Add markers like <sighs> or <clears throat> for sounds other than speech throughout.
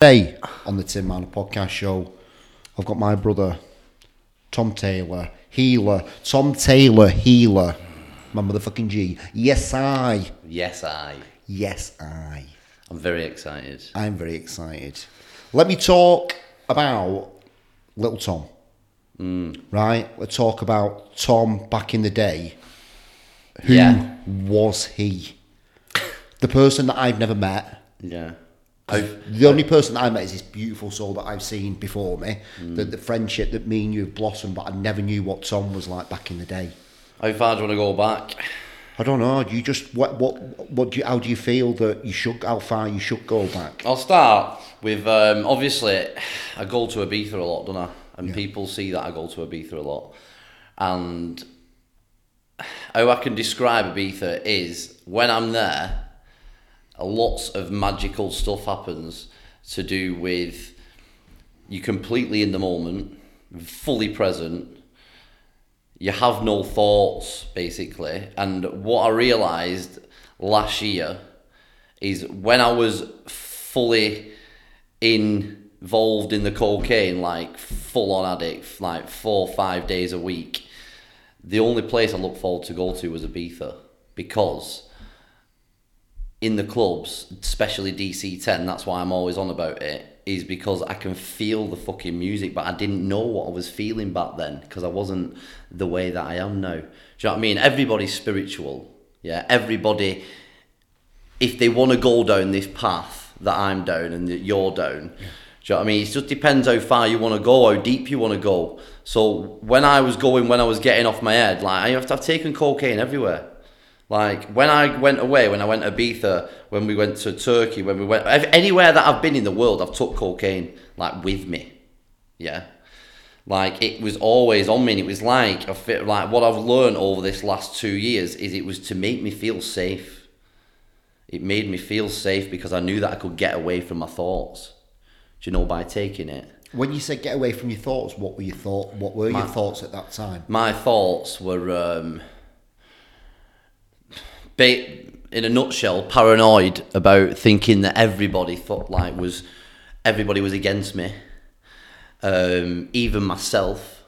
Today on the Tim Marner podcast show, I've got my brother Tom Taylor, healer. Tom Taylor, healer. My motherfucking G. Yes, I. Yes, I. Yes, I. I'm very excited. I'm very excited. Let me talk about little Tom. Mm. Right? Let's talk about Tom back in the day. Who Yeah. was he? The person that I've never met. Yeah. I've, The only person that I met is this beautiful soul that I've seen before me. The, the friendship that me and you have blossomed, but I never knew what Tom was like back in the day. how far do you want to go back? I don't know. Do you just what what what do you, how do you feel that you should how far you should go back? I'll start with um, obviously I go to Ibiza a lot, don't I? And people see that I go to Ibiza a lot. And how I can describe Ibiza is when I'm there, lots of magical stuff happens to do with you completely in the moment, fully present. You have no thoughts, basically. And what I realised last year is when I was fully involved in the cocaine, like full on addict, like four five days a week, the only place I looked forward to go to was Ibiza because in the clubs, especially DC 10, that's why I'm always on about it, is because I can feel the fucking music, but I didn't know what I was feeling back then because I wasn't the way that I am now. Do you know what I mean? Everybody's spiritual. Yeah, everybody, if they want to go down this path that I'm down and that you're down, do you know what I mean? It just depends how far you want to go, how deep you want to go. So when I was going, when I was getting off my head, like I have to have taken cocaine everywhere. Like when I went away, when I went to Ibiza, when we went to Turkey, when we went anywhere that I've been in the world, I've took cocaine like with me. Yeah, like it was always on me. And it was like I fit like what I've learned over this last two years is it was to make me feel safe. It made me feel safe because I knew that I could get away from my thoughts. Do you know by taking it? When you said get away from your thoughts, what were your thought? What were your thoughts at that time? my thoughts were um, in a nutshell paranoid about thinking that everybody thought like was everybody was against me. Um, even myself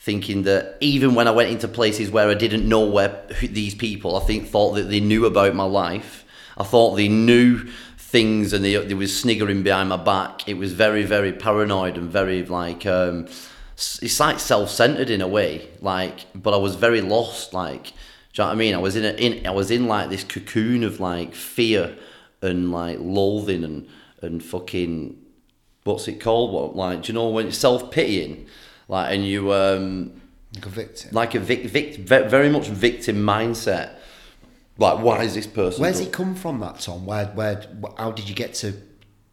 thinking that even when I went into places where I didn't know where these people I think thought that they knew about my life. I thought they knew things and they, they was sniggering behind my back. It was very very paranoid and very like um, it's like self-centered in a way like but I was very lost like do you know what I mean I was in, a, in I was in like this cocoon of like fear and like loathing and and fucking what's it called? What like do you know when it's self pitying, like and you um Like a victim. like a vic, vic very much victim mindset. Like why is this person? Where's it come from, that Tom? Where where how did you get to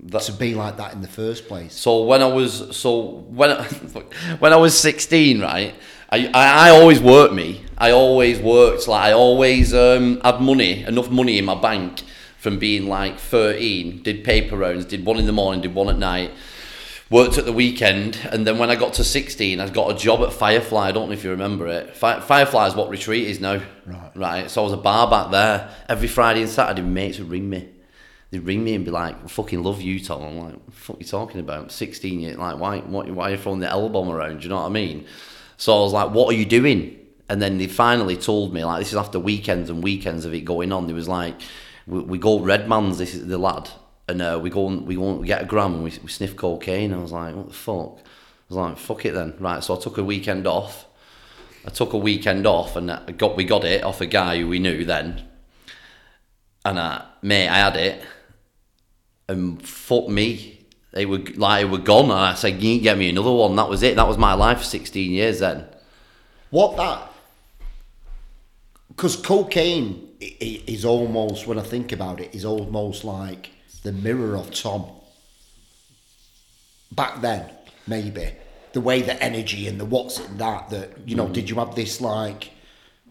That- to be like that in the first place? So when I was so when I, <laughs> when I was sixteen, right? I, I, I always worked me. I always worked like I always um, had money, enough money in my bank from being like thirteen. Did paper rounds, did one in the morning, did one at night. Worked at the weekend, and then when I got to sixteen, I got a job at Firefly. I don't know if you remember it. Fi- Firefly is what Retreat is now. Right. Right. So I was a bar back there every Friday and Saturday. Mates would ring me they'd ring me and be like, I fucking love you, Tom. I'm like, what fuck you talking about? 16 years, like, why, what, why are you throwing the L-bomb around? Do you know what I mean? So I was like, what are you doing? And then they finally told me, like, this is after weekends and weekends of it going on. They was like, we, we go Redman's, this is the lad, and uh, we go and we go and get a gram and we, we sniff cocaine. I was like, what the fuck? I was like, fuck it then. Right, so I took a weekend off. I took a weekend off and I got we got it off a guy who we knew then. And uh, mate, I had it, and fuck me, they were like they were gone. And I said, "You get me another one." That was it. That was my life for sixteen years. Then What that? Because cocaine is almost, when I think about it, is almost like the mirror of Tom. Back then, maybe the way the energy and the what's in that that you Mm. know, did you have this like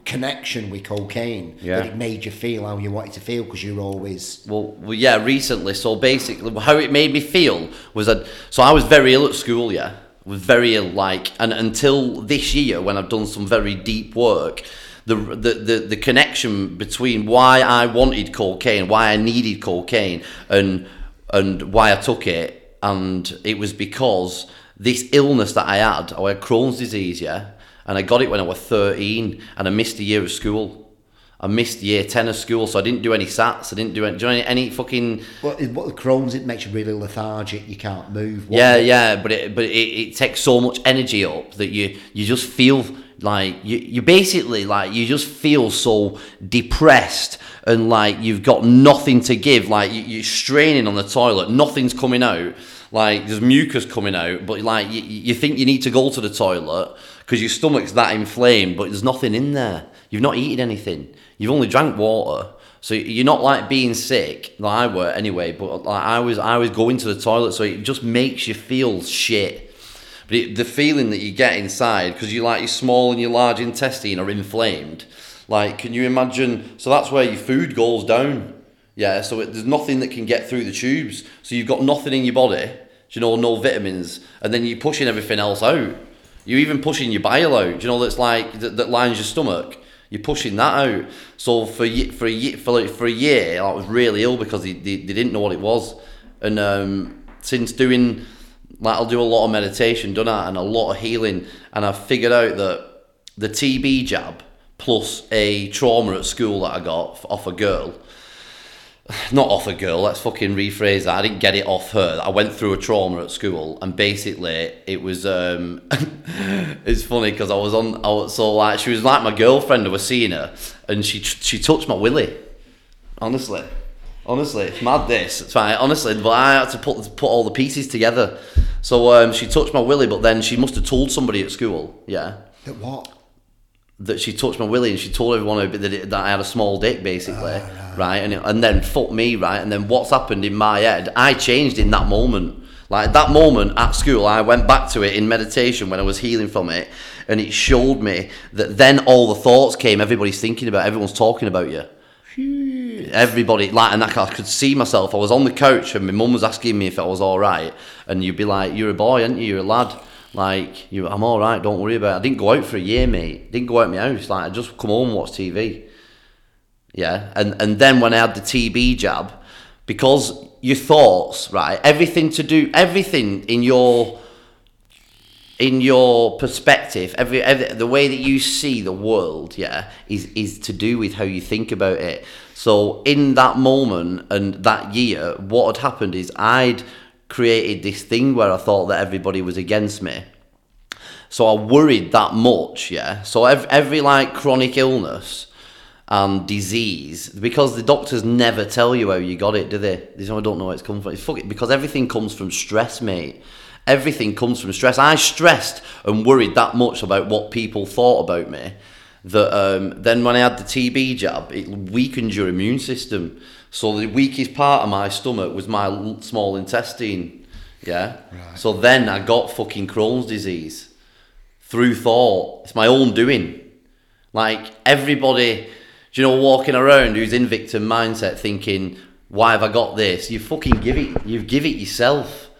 connection with cocaine Yeah. that it made you feel how you wanted to feel because you're always Well, well, yeah, recently. So basically, how it made me feel was that. So I was very ill at school. Yeah, was very ill. Like, and until this year, when I've done some very deep work, the the the, the connection between why I wanted cocaine, why I needed cocaine, and and why I took it and it was because this illness that I had, I had Crohn's disease, yeah, and I got it when I was 13, and I missed a year of school. I missed year 10 of school, so I didn't do any SATs, I didn't do any, do any, any fucking What, what the Crohn's, it makes you really lethargic, you can't move. What- yeah, yeah, but it but it, it takes so much energy up that you you just feel like you you basically like you just feel so depressed and like you've got nothing to give. Like you, you're straining on the toilet, nothing's coming out. Like there's mucus coming out, but like you, you think you need to go to the toilet because your stomach's that inflamed, but there's nothing in there. You've not eaten anything. You've only drank water. So you're not like being sick, like I were anyway. But like I was, I was going to the toilet, so it just makes you feel shit. But it, the feeling that you get inside, because you like your small and your large intestine are inflamed. Like, can you imagine? So that's where your food goes down. Yeah. So it, there's nothing that can get through the tubes. So you've got nothing in your body. You know, no vitamins, and then you're pushing everything else out. You're even pushing your bile out. You know, that's like that, that lines your stomach. You're pushing that out. So for for a for like, for a year, I was really ill because they, they, they didn't know what it was. And um, since doing like I'll do a lot of meditation, done that, and a lot of healing, and I've figured out that the TB jab plus a trauma at school that I got off a girl. Not off a girl. Let's fucking rephrase that. I didn't get it off her. I went through a trauma at school, and basically it was. Um, <laughs> it's funny because I was on. I was, so like she was like my girlfriend. I was seeing her, and she she touched my willy. Honestly, honestly, it's mad. This it's fine. Honestly, but I had to put put all the pieces together. So um, she touched my willy, but then she must have told somebody at school. Yeah, That what? That she touched my willy and she told everyone that, it, that I had a small dick basically, right? And it, and then fuck me, right? And then what's happened in my head? I changed in that moment. Like that moment at school, I went back to it in meditation when I was healing from it, and it showed me that then all the thoughts came. Everybody's thinking about, everyone's talking about you. Everybody like, and I could see myself. I was on the couch, and my mum was asking me if I was all right, and you'd be like, "You're a boy, aren't you? You're a lad." Like, you, I'm all right. Don't worry about it. I didn't go out for a year, mate. Didn't go out my house. Like, I just come home and watch TV. Yeah, and and then when I had the TB jab, because your thoughts, right, everything to do, everything in your in your perspective, every, every the way that you see the world, yeah, is is to do with how you think about it. So in that moment and that year, what had happened is I'd created this thing where I thought that everybody was against me. So I worried that much, yeah. So every, every like chronic illness and disease, because the doctors never tell you how you got it, do they? They say, I don't know where it's come from. Fuck it, because everything comes from stress, mate. Everything comes from stress. I stressed and worried that much about what people thought about me that um, then when I had the TB jab, it weakened your immune system. So the weakest part of my stomach was my small intestine. Yeah. So then I got fucking Crohn's disease through thought. It's my own doing. Like everybody, you know, walking around who's in victim mindset thinking, why have I got this? You fucking give it, you give it yourself.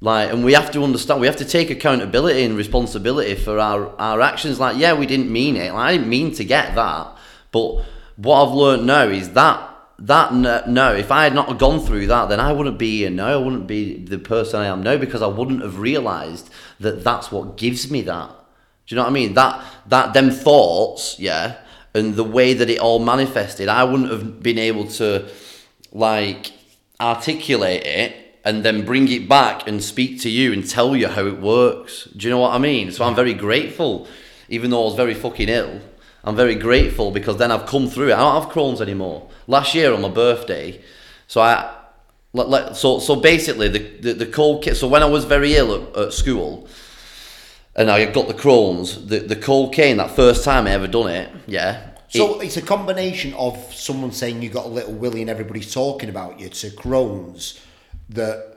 Like, and we have to understand, we have to take accountability and responsibility for our, our actions. Like, yeah, we didn't mean it. Like, I didn't mean to get that. But what I've learned now is that, that no, if I had not gone through that, then I wouldn't be here now. I wouldn't be the person I am now because I wouldn't have realized that that's what gives me that. Do you know what I mean? That, that, them thoughts, yeah, and the way that it all manifested, I wouldn't have been able to, like, articulate it and then bring it back and speak to you and tell you how it works. Do you know what I mean? So I'm very grateful, even though I was very fucking ill. I'm very grateful because then I've come through it. I don't have Crohn's anymore. Last year on my birthday, so I, so so basically the the, the cold kit. So when I was very ill at, at school, and I got the Crohn's, the the cocaine that first time I ever done it, yeah. So it's a combination of someone saying you got a little willy and everybody's talking about you to Crohn's that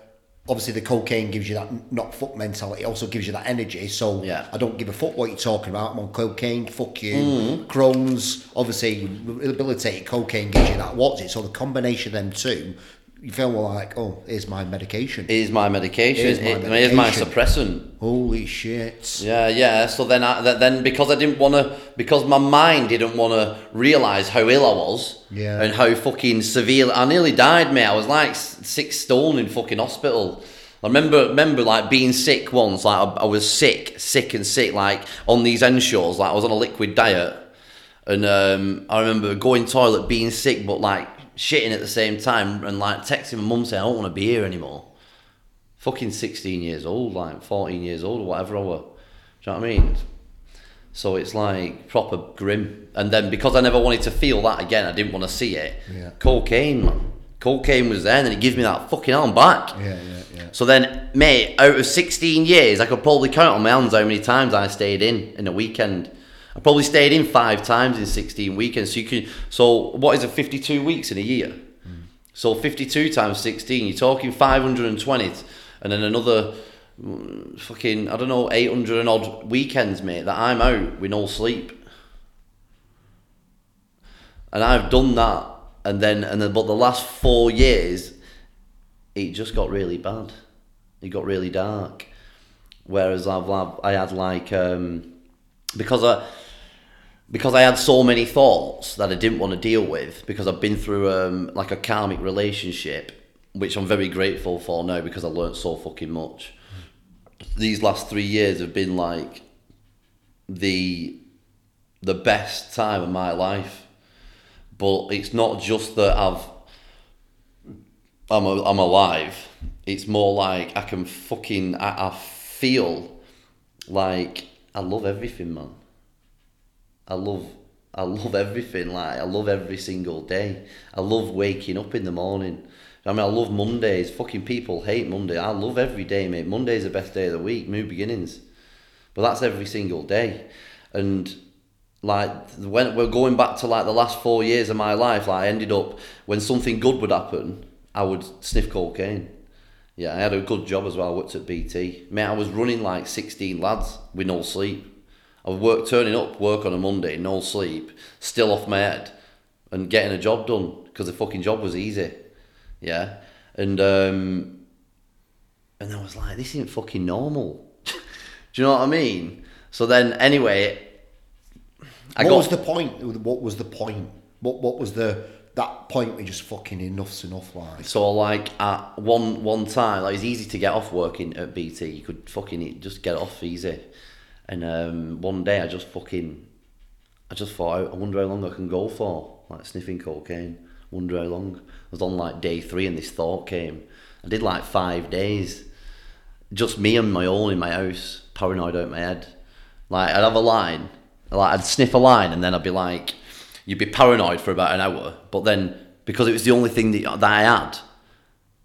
obviously the cocaine gives you that not fuck mentality, it also gives you that energy. So Yeah. I don't give a fuck what you're talking about. I'm on cocaine, fuck you. Mm-hmm. Crohn's, obviously rehabilitated cocaine gives you that. What's it? So the combination of them two, you feel more like, oh, here's my medication. is my medication. Is my it is my suppressant. Holy shit. Yeah, yeah. So then, I, then because I didn't want to, because my mind didn't want to realize how ill I was, Yeah. and how fucking severe. I nearly died, mate. I was like six stone in fucking hospital. I remember, remember like being sick once. Like I, I was sick, sick and sick. Like on these Ensures, like I was on a liquid diet, and um, I remember going toilet, being sick, but like shitting at the same time, and like texting my mum saying, "I don't want to be here anymore." Fucking sixteen years old, like fourteen years old, or whatever I were. Do you know what I mean? So it's like proper grim. And then because I never wanted to feel that again, I didn't want to see it. Yeah. Cocaine, man. Cocaine was there, and then it gives me that fucking arm back. Yeah, yeah, yeah. So then, mate, out of 16 years, I could probably count on my hands how many times I stayed in in a weekend. I probably stayed in five times in 16 weekends. So you can, so what is it, 52 weeks in a year? So 52 times 16, you're talking 520, and then another mm, fucking, I don't know, 800 and odd weekends, mate, that I'm out with no sleep. And I've done that, and then, and then, but the last four years, it just got really bad. It got really dark. Whereas I've, I've I had like um, because I because I had so many thoughts that I didn't want to deal with because I've been through um, like a karmic relationship, which I'm very grateful for now because I learned so fucking much. These last three years have been like the the best time of my life, but it's not just that I've I'm a, I'm alive. It's more like I can fucking I, I feel like I love everything, man. I love I love everything. Like I love every single day. I love waking up in the morning. I mean, I love Mondays. Fucking people hate Monday. I love every day, mate. Monday's the best day of the week. New beginnings, but that's every single day. And like when we're going back to like the last four years of my life, like I ended up when something good would happen, I would sniff cocaine. Yeah, I had a good job as well. I worked at BT. Mate, I was running like 16 lads with no sleep. Would work, turning up, work on a Monday, no sleep, still off my head, and getting a job done because the fucking job was easy. Yeah, and um, and I was like, this isn't fucking normal. <laughs> Do you know what I mean? So then, anyway, I what got was the point? What was the point? What What was the that point we just fucking enough's enough? Like, So like at one one time, like it's easy to get off working at BT. You could fucking just get off easy. And um, one day I just fucking, I just thought, I wonder how long I can go for, like sniffing cocaine. Wonder how long. I was on like day three, and this thought came. I did like five days, just me and my own in my house, paranoid out my head. Like I'd have a line, like I'd sniff a line, and then I'd be like, you'd be paranoid for about an hour, but then because it was the only thing that, that I had,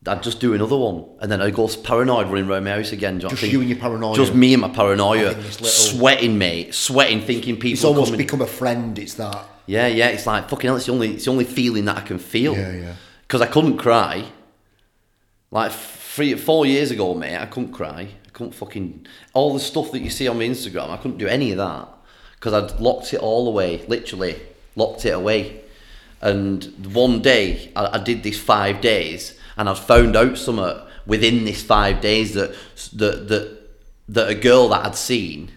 I'd just do another one, and then I'd go paranoid running around my house again. Just you and your paranoia. Just me and my paranoia, little- sweating, mate, sweating, thinking people. it's almost coming. become a friend. It's that. Yeah, yeah. It's like fucking hell. It's the only, it's the only feeling that I can feel. Yeah, yeah. Because I couldn't cry. Like three, four years ago, mate, I couldn't cry. I couldn't fucking all the stuff that you see on my Instagram. I couldn't do any of that because I'd locked it all away. Literally locked it away. And one day, I, I did this five days, and I'd found out something within this five days that that that that a girl that I'd seen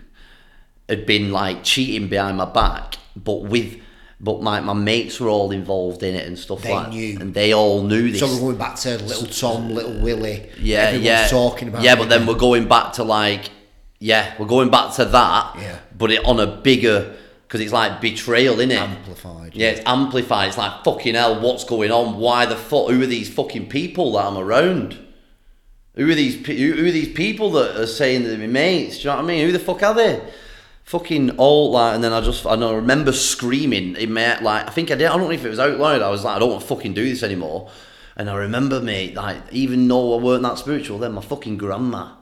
had been like cheating behind my back, but with but my, my mates were all involved in it and stuff They like knew. and they all knew this. So we're going back to little Tom, little Willie. yeah, Everyone's yeah, talking about. yeah, but then we're going back to like yeah, we're going back to that. Yeah. but it on a bigger because it's like betrayal, innit? amplified. Yeah, it's amplified. It's like fucking hell. What's going on? Why the fuck? Who are these fucking people that I'm around? Who are these? Who, who are these people that are saying that they're mates? Do you know what I mean? Who the fuck are they? Fucking all like, and then I just I know I remember screaming in my like I think I did. I don't know if it was out loud. I was like, I don't want to fucking do this anymore. And I remember, mate, like even though I weren't that spiritual, then my fucking grandma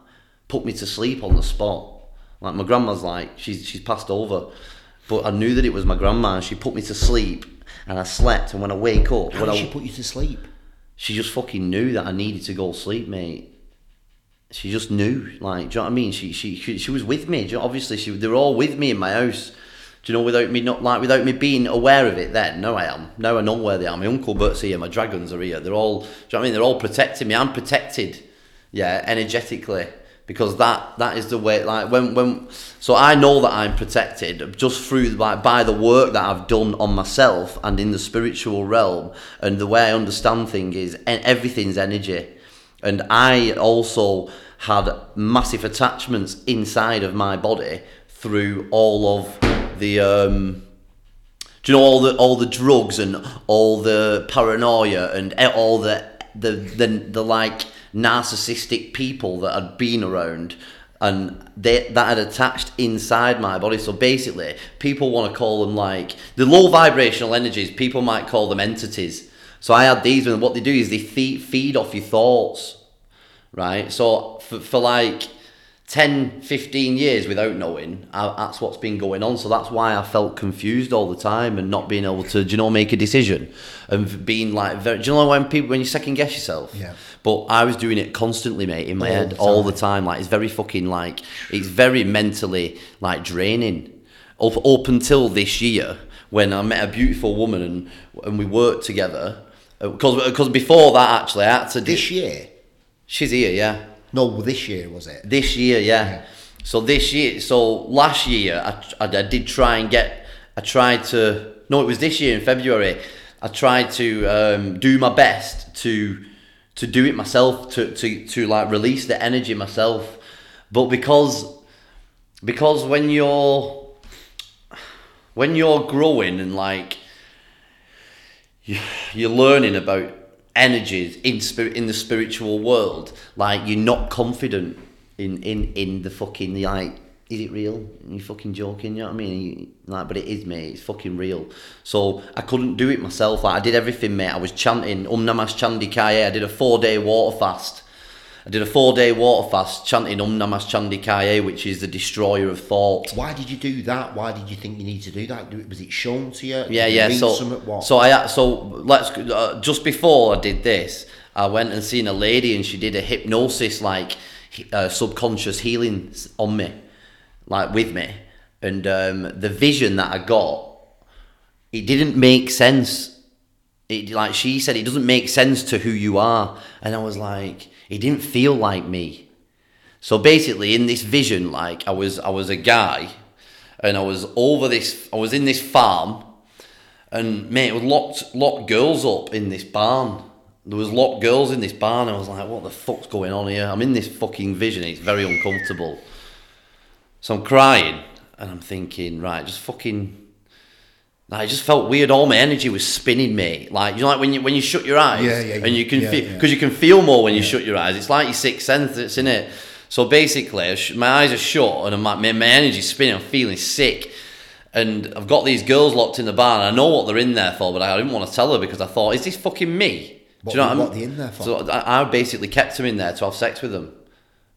put me to sleep on the spot. Like my grandma's like she's she's passed over, but I knew that it was my grandma. and She put me to sleep, and I slept. And when I wake up, How when did I, she put you to sleep? she just fucking knew that I needed to go sleep, mate. She just knew, like, do you know what I mean? She she she, she was with me. Do you know, obviously, she they were all with me in my house. Do you know, without me not like without me being aware of it then? No, I am. Now I know where they are. My uncle Bert's here, my dragons are here. They're all, do you know what I mean? They're all protecting me. I'm protected, yeah, energetically because that that is the way. Like when when, so I know that I'm protected just through like by the work that I've done on myself and in the spiritual realm and the way I understand things is everything's energy. and I also had massive attachments inside of my body through all of the. Um, do you know all the all the drugs and all the paranoia and all the the the, the like narcissistic people that had been around and they that had attached inside my body. So basically people want to call them like the low vibrational energies people might call them entities. So i had these and what they do is they feed, feed off your thoughts right? So for, for like 10 15 years without knowing I, that's what's been going on. So that's why i felt confused all the time and not being able to do you know make a decision. And being like very, do you know when people when you second guess yourself? Yeah. but i was doing it constantly mate in my All head the all the time. Like it's very fucking like it's very mentally like draining. Up up until this year when i met a beautiful woman and and we worked together uh, because because before that actually i had to do, This year? she's here yeah No, this year was it? this year, yeah. Yeah. So this year, so last year, I, I, I did try and get. I tried to. No, it was this year in February. I tried to um, do my best to to do it myself, to to to like release the energy myself, but because because when you're when you're growing and like you- you're learning about energies in spirit in the spiritual world. Like you're not confident in in in the fucking like is it real? You fucking joking you know what i mean? You- like but it is mate it's fucking real. So i couldn't do it myself. Like i did everything mate. I was chanting namas chandikaya i did a four day water fast I did a four day water fast chanting Om Namas Chandikaya, which is the destroyer of thought. Why did you do that? Why did you think you need to do that? Was it shown to you? Yeah, you yeah. So, so I so let's uh, just before I did this, I went and seen a lady, and she did a hypnosis like uh, subconscious healing on me, like with me, and um, the vision that I got, it didn't make sense. It like she said, it doesn't make sense to who you are, and I was like, it didn't feel like me. So basically, in this vision, like I was, I was a guy, and I was over this, I was in this farm, and mate, was locked, locked girls up in this barn. There was locked girls in this barn. I was like, what the fuck's going on here? I'm in this fucking vision. It's very uncomfortable. So I'm crying, and I'm thinking, right, just fucking. Like, it just felt weird. All my energy was spinning, mate. Like you know, like when you when you shut your eyes, Yeah, yeah, and you can yeah, feel because you can feel more when you shut your eyes. It's like your sixth sense that's in it. So basically, my eyes are shut and my, my, my energy's spinning. I'm feeling sick. And I've got these girls locked in the barn. I know what they're in there for, but I didn't want to tell her because I thought, is this fucking me? What- Do you know what, what I they in there for? So I, I basically kept them in there to have sex with them,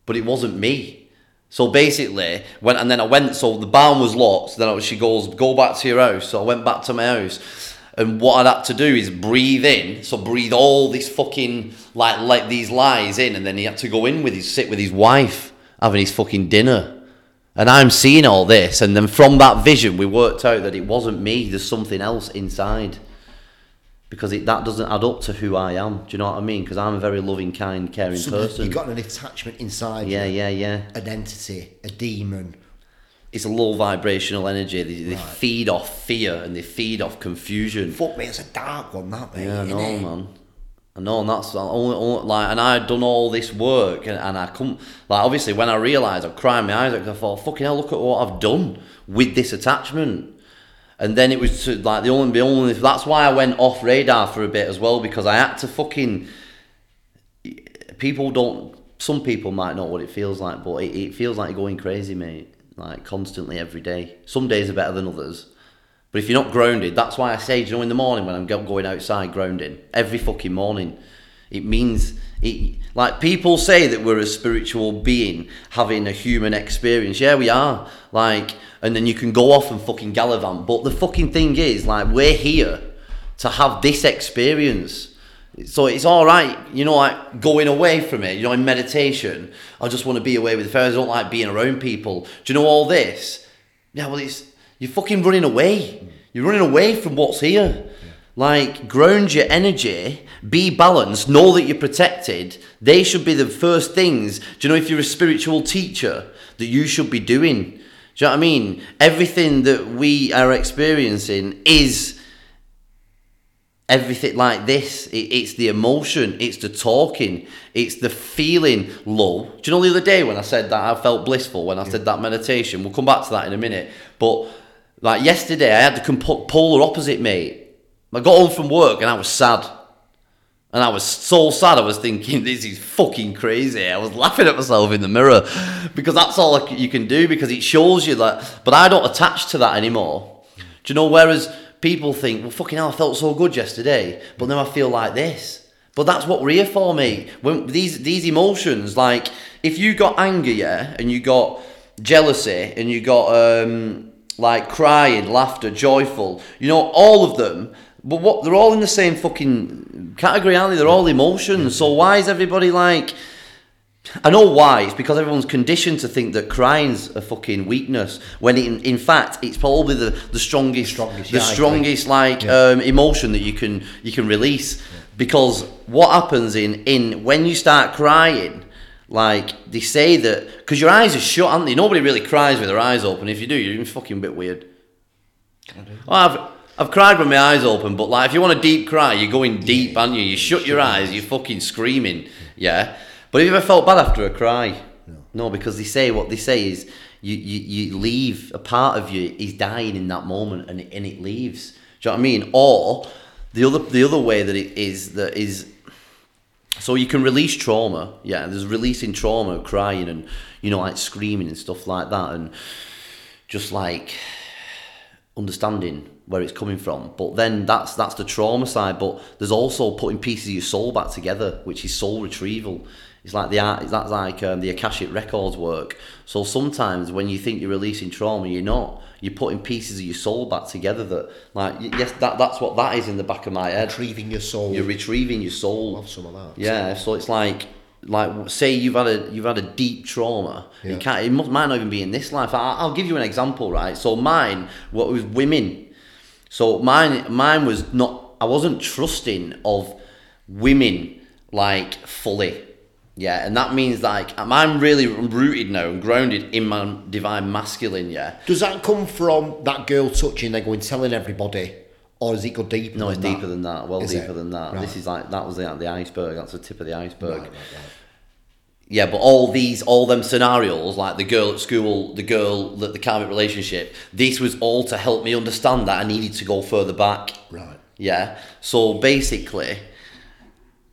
but it wasn't me. So basically, when and then I went. So the barn was locked. Then she goes, "Go back to your house." So I went back to my house, and what I'd had to do is breathe in. So breathe all this fucking like like these lies in, and then he had to go in with his sit with his wife having his fucking dinner. And I'm seeing all this, and then from that vision, we worked out that it wasn't me. There's something else inside, because it, that doesn't add up to who I am. Do you know what I mean? Because I'm a very loving, kind, caring So person. You've got an attachment inside yeah, you, yeah, yeah. an entity, a demon. It's a low vibrational energy. They, they Right. feed off fear and they feed off confusion. Fuck me, it's a dark one, that mate. Yeah, I know, innit? man. I know, and that's only, only like, and I'd done all this work, and, and I come like obviously when I realised I'm crying my eyes out I thought, fucking hell, look at what I've done with this attachment. And then it was to, like the only, the only that's why I went off radar for a bit as well because I had to fucking. People don't. Some people might know what it feels like, but it, it feels like going crazy, mate. Like constantly every day. Some days are better than others. But if you're not grounded, that's why I say, you know, in the morning when I'm going outside grounding, every fucking morning, it means, it, like people say that we're a spiritual being having a human experience. Yeah, we are. Like, and then you can go off and fucking gallivant. But the fucking thing is, like, we're here to have this experience. So it's all right, you know, like going away from it. You know, in meditation, I just want to be away with the fairies. I don't like being around people. Do you know all this? Yeah, well, it's you're fucking running away. You're running away from what's here. Like, ground your energy, be balanced, know that you're protected. They should be the first things. Do you know if you're a spiritual teacher that you should be doing? Do you know what I mean? Everything that we are experiencing is everything like this. It, it's the emotion, it's the talking, it's the feeling low. Do you know the other day when I said that I felt blissful when I said that meditation? We'll come back to that in a minute. But like yesterday, I had the comp- polar opposite, mate. I got home from work and I was sad. And I was so sad. I was thinking, <laughs> this is fucking crazy. I was laughing at myself in the mirror because that's all you can do because it shows you that. But I don't attach to that anymore. Do you know? Whereas people think, well, fucking hell, I felt so good yesterday, but now I feel like this. But that's what we're here for, mate. When these these emotions, like if you got anger, yeah, and you got jealousy, and you got um, like crying, laughter, joyful, you know, all of them. But what they're all in the same fucking category, aren't they? They're all emotions. So why is everybody like? I know why. It's because everyone's conditioned to think that crying's a fucking weakness. When in, in fact, it's probably the, the strongest, Strongest, the yeah, strongest like Yeah. um, emotion that you can you can release. Because what happens in in when you start crying, like they say that because your eyes are shut, aren't they? Nobody really cries with their eyes open. If you do, you're fucking a bit weird. Well, I've cried with my eyes open, but like if you want a deep cry, you're going deep, aren't you? You shut your eyes, you're fucking screaming, yeah. But have you ever felt bad after a cry? No, because they say what they say is you, you, you leave a part of you is dying in that moment, and it, and it leaves. Do you know what I mean? Or the other the other way that it is that is so you can release trauma. Yeah, there's releasing trauma, crying, and you know like screaming and stuff like that, and just like understanding where it's coming from. But then that's that's the trauma side. But there's also putting pieces of your soul back together, which is soul retrieval. It's like the art. That's like um, the akashic records work. So sometimes when you think you're releasing trauma, you're not. You're putting pieces of your soul back together. That like yes, that that's what that is in the back of my head. Retrieving your soul. You're retrieving your soul. Love some of that. Yeah, so it's like like say you've had a you've had a deep trauma. Yeah. You can't. It must, might not even be in this life. I, I'll give you an example, right? So mine, what was women. So mine, mine was not. I wasn't trusting of women like fully. Yeah, and that means like I'm really rooted now and grounded in my divine masculine. Yeah, Does that come from that girl touching, then going telling everybody, or does it go deeper? no, it's deeper than that. Well Is deeper it? than that. Right. This is like that was the, the iceberg. That's the tip of the iceberg. Right, right. Yeah, but all these, all them scenarios, like the girl at school, the girl, the, the karmic relationship, this was all to help me understand that I needed to go further back. Right. Yeah. So basically,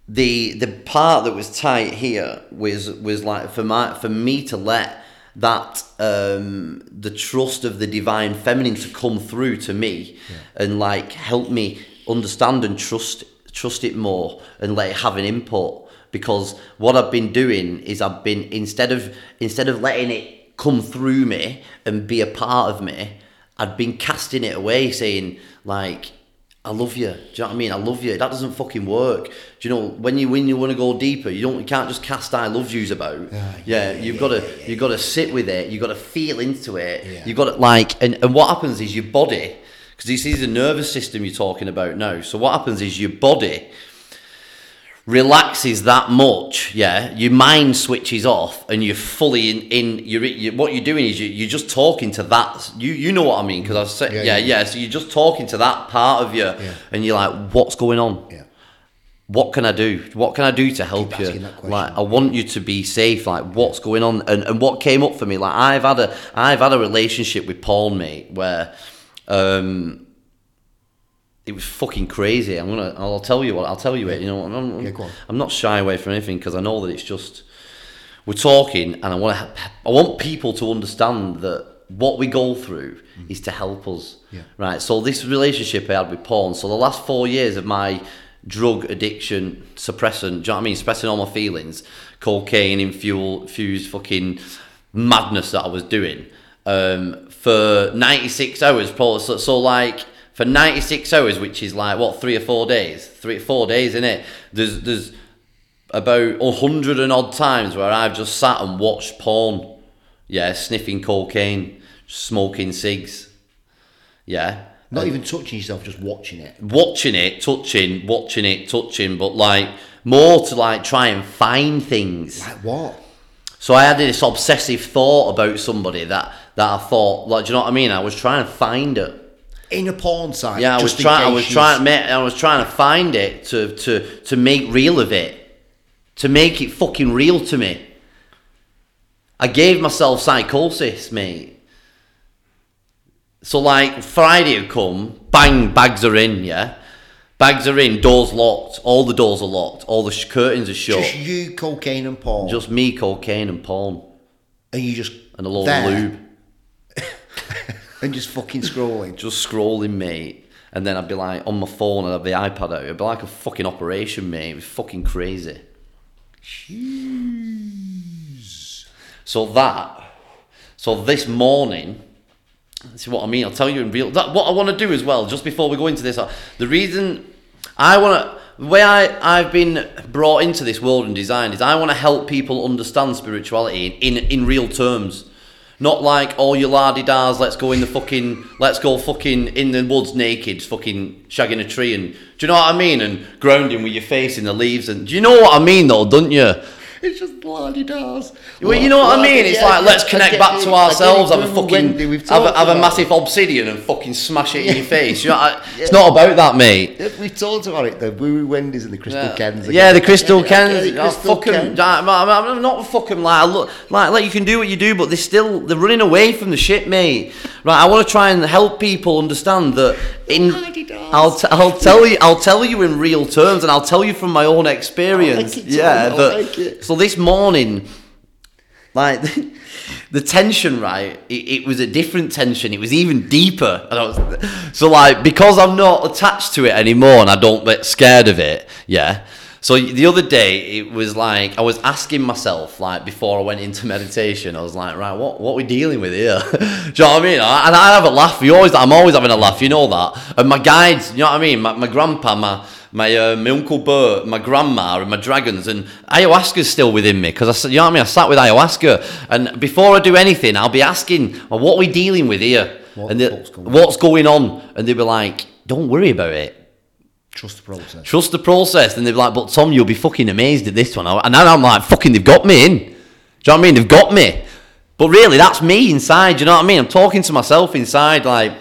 the the part that was tight here was was like for my for me to let that um the trust of the divine feminine to come through to me and like help me understand and trust trust it more and let it have an input because what I've been doing is I've been instead of instead of letting it come through me and be a part of me I've been casting it away saying like I love you. Do you know what I mean? I love you. That doesn't fucking work. Do you know when you when you want to go deeper, you don't you can't just cast I love yous about. Yeah, yeah, yeah, you've yeah, got to yeah, you've got to sit with it. You've got to feel into it. You've got to like and, and what happens is your body because this is the nervous system you're talking about now. So what happens is your body relaxes that much, yeah, your mind switches off and you're fully in, in you're, you what you're doing is you, you're just talking to that, you you know what I mean, because I said, Yeah, yeah, yeah. yeah, so you're just talking to that part of you Yeah. and you're like, what's going on? Yeah. What can I do? What can I do to help you? asking that question. Like, I want you to be safe. Like, what's going on? And and what came up for me? Like, I've had a I've had a relationship with Paul, mate, where um, it was fucking crazy. I'm gonna I'll tell you what I'll tell you it. You know, I'm, I'm, Yeah. I'm not shy away from anything because I know that it's just we're talking, and I want to I want people to understand that what we go through is to help us. Yeah. Right. So this relationship I had with Paul, so the last four years of my drug addiction suppressant, do you know what I mean? Suppressing all my feelings, cocaine, infused, infused fucking madness that I was doing. Um, for 96 hours, Paul. So, so like for 96 hours, which is like what three or four days, three four days in it. There's there's about a hundred and odd times where I've just sat and watched porn. Yeah, sniffing cocaine, smoking cigs. Yeah. Not even touching yourself, just watching it. Watching it, touching, watching it, touching, but like more to like try and find things. Like what? So I had this obsessive thought about somebody that that I thought, like, do you know what I mean? I was trying to find it. In a porn site. Yeah, I was trying. I was trying. I was trying to find it to to to make real of it, to make it fucking real to me. I gave myself psychosis, mate. So like Friday had come, bang, bags are in, yeah. Bags are in, doors locked, all the doors are locked, all the sh- curtains are shut. Just you, cocaine and porn. Just me, cocaine and porn, and you just and a load there, of lube. <laughs> and just fucking scrolling. just scrolling, mate. And then I'd be like on my phone and I'd have the iPad out. It'd be like a fucking operation, mate. It was fucking crazy. So that, so this morning, see what I mean. I'll tell you in real. That, what I want to do as well, just before we go into this, uh, the reason I want to, the way I I've been brought into this world and designed is I want to help people understand spirituality in in real terms. Not like all your lardy dars, let's go in the fucking, let's go fucking in the woods naked, fucking shagging a tree, and do you know what I mean? And grounding with your face in the leaves, and do you know what I mean though, don't you? It's just bloody does. Well, you know what I mean? It's like let's connect back to ourselves, have a fucking have a, have a massive obsidian and fucking smash it in your face. You know, I, it's not about that, mate. We've talked about it. The Woo Wendy's and the Crystal Kens. Yeah, the Crystal I get it, Kens. the Crystal fuck 'em. Ken. I'm, I'm- not fuck 'em, Like, look, like, like you can do what you do, but they're still they're running away from the shit, mate. Right? I want to try and help people understand that. In I'll, t- I'll tell you I'll tell you in real terms, and I'll tell you from my own experience. Like it, yeah, Tom, This morning, like <laughs> the tension, right? It, it was a different tension. It was even deeper. Was, so like because I'm not attached to it anymore, and I don't get scared of it. Yeah. So the other day, it was like I was asking myself, like before I went into meditation, I was like, right, what what we dealing with here? <laughs> Do you know what I mean? I- And I have a laugh. You always, I'm always having a laugh. You know that. And my guides, you know what I mean? My, my grandpa, my my uh, my uncle Bert, my grandma, and my dragons, and ayahuasca's still within me because I, you know what I mean. I sat with ayahuasca, and before I do anything, I'll be asking, well, what are we dealing with here? What and the- going what's going on? And they'd be like, don't worry about it. Trust the process. Trust the process. And they'd be like, but Tom, you'll be fucking amazed at this one. And then I'm like, fucking, they've got me in. Do you know what I mean? They've got me. But really, that's me inside. Do you know what I mean? I'm talking to myself inside, like,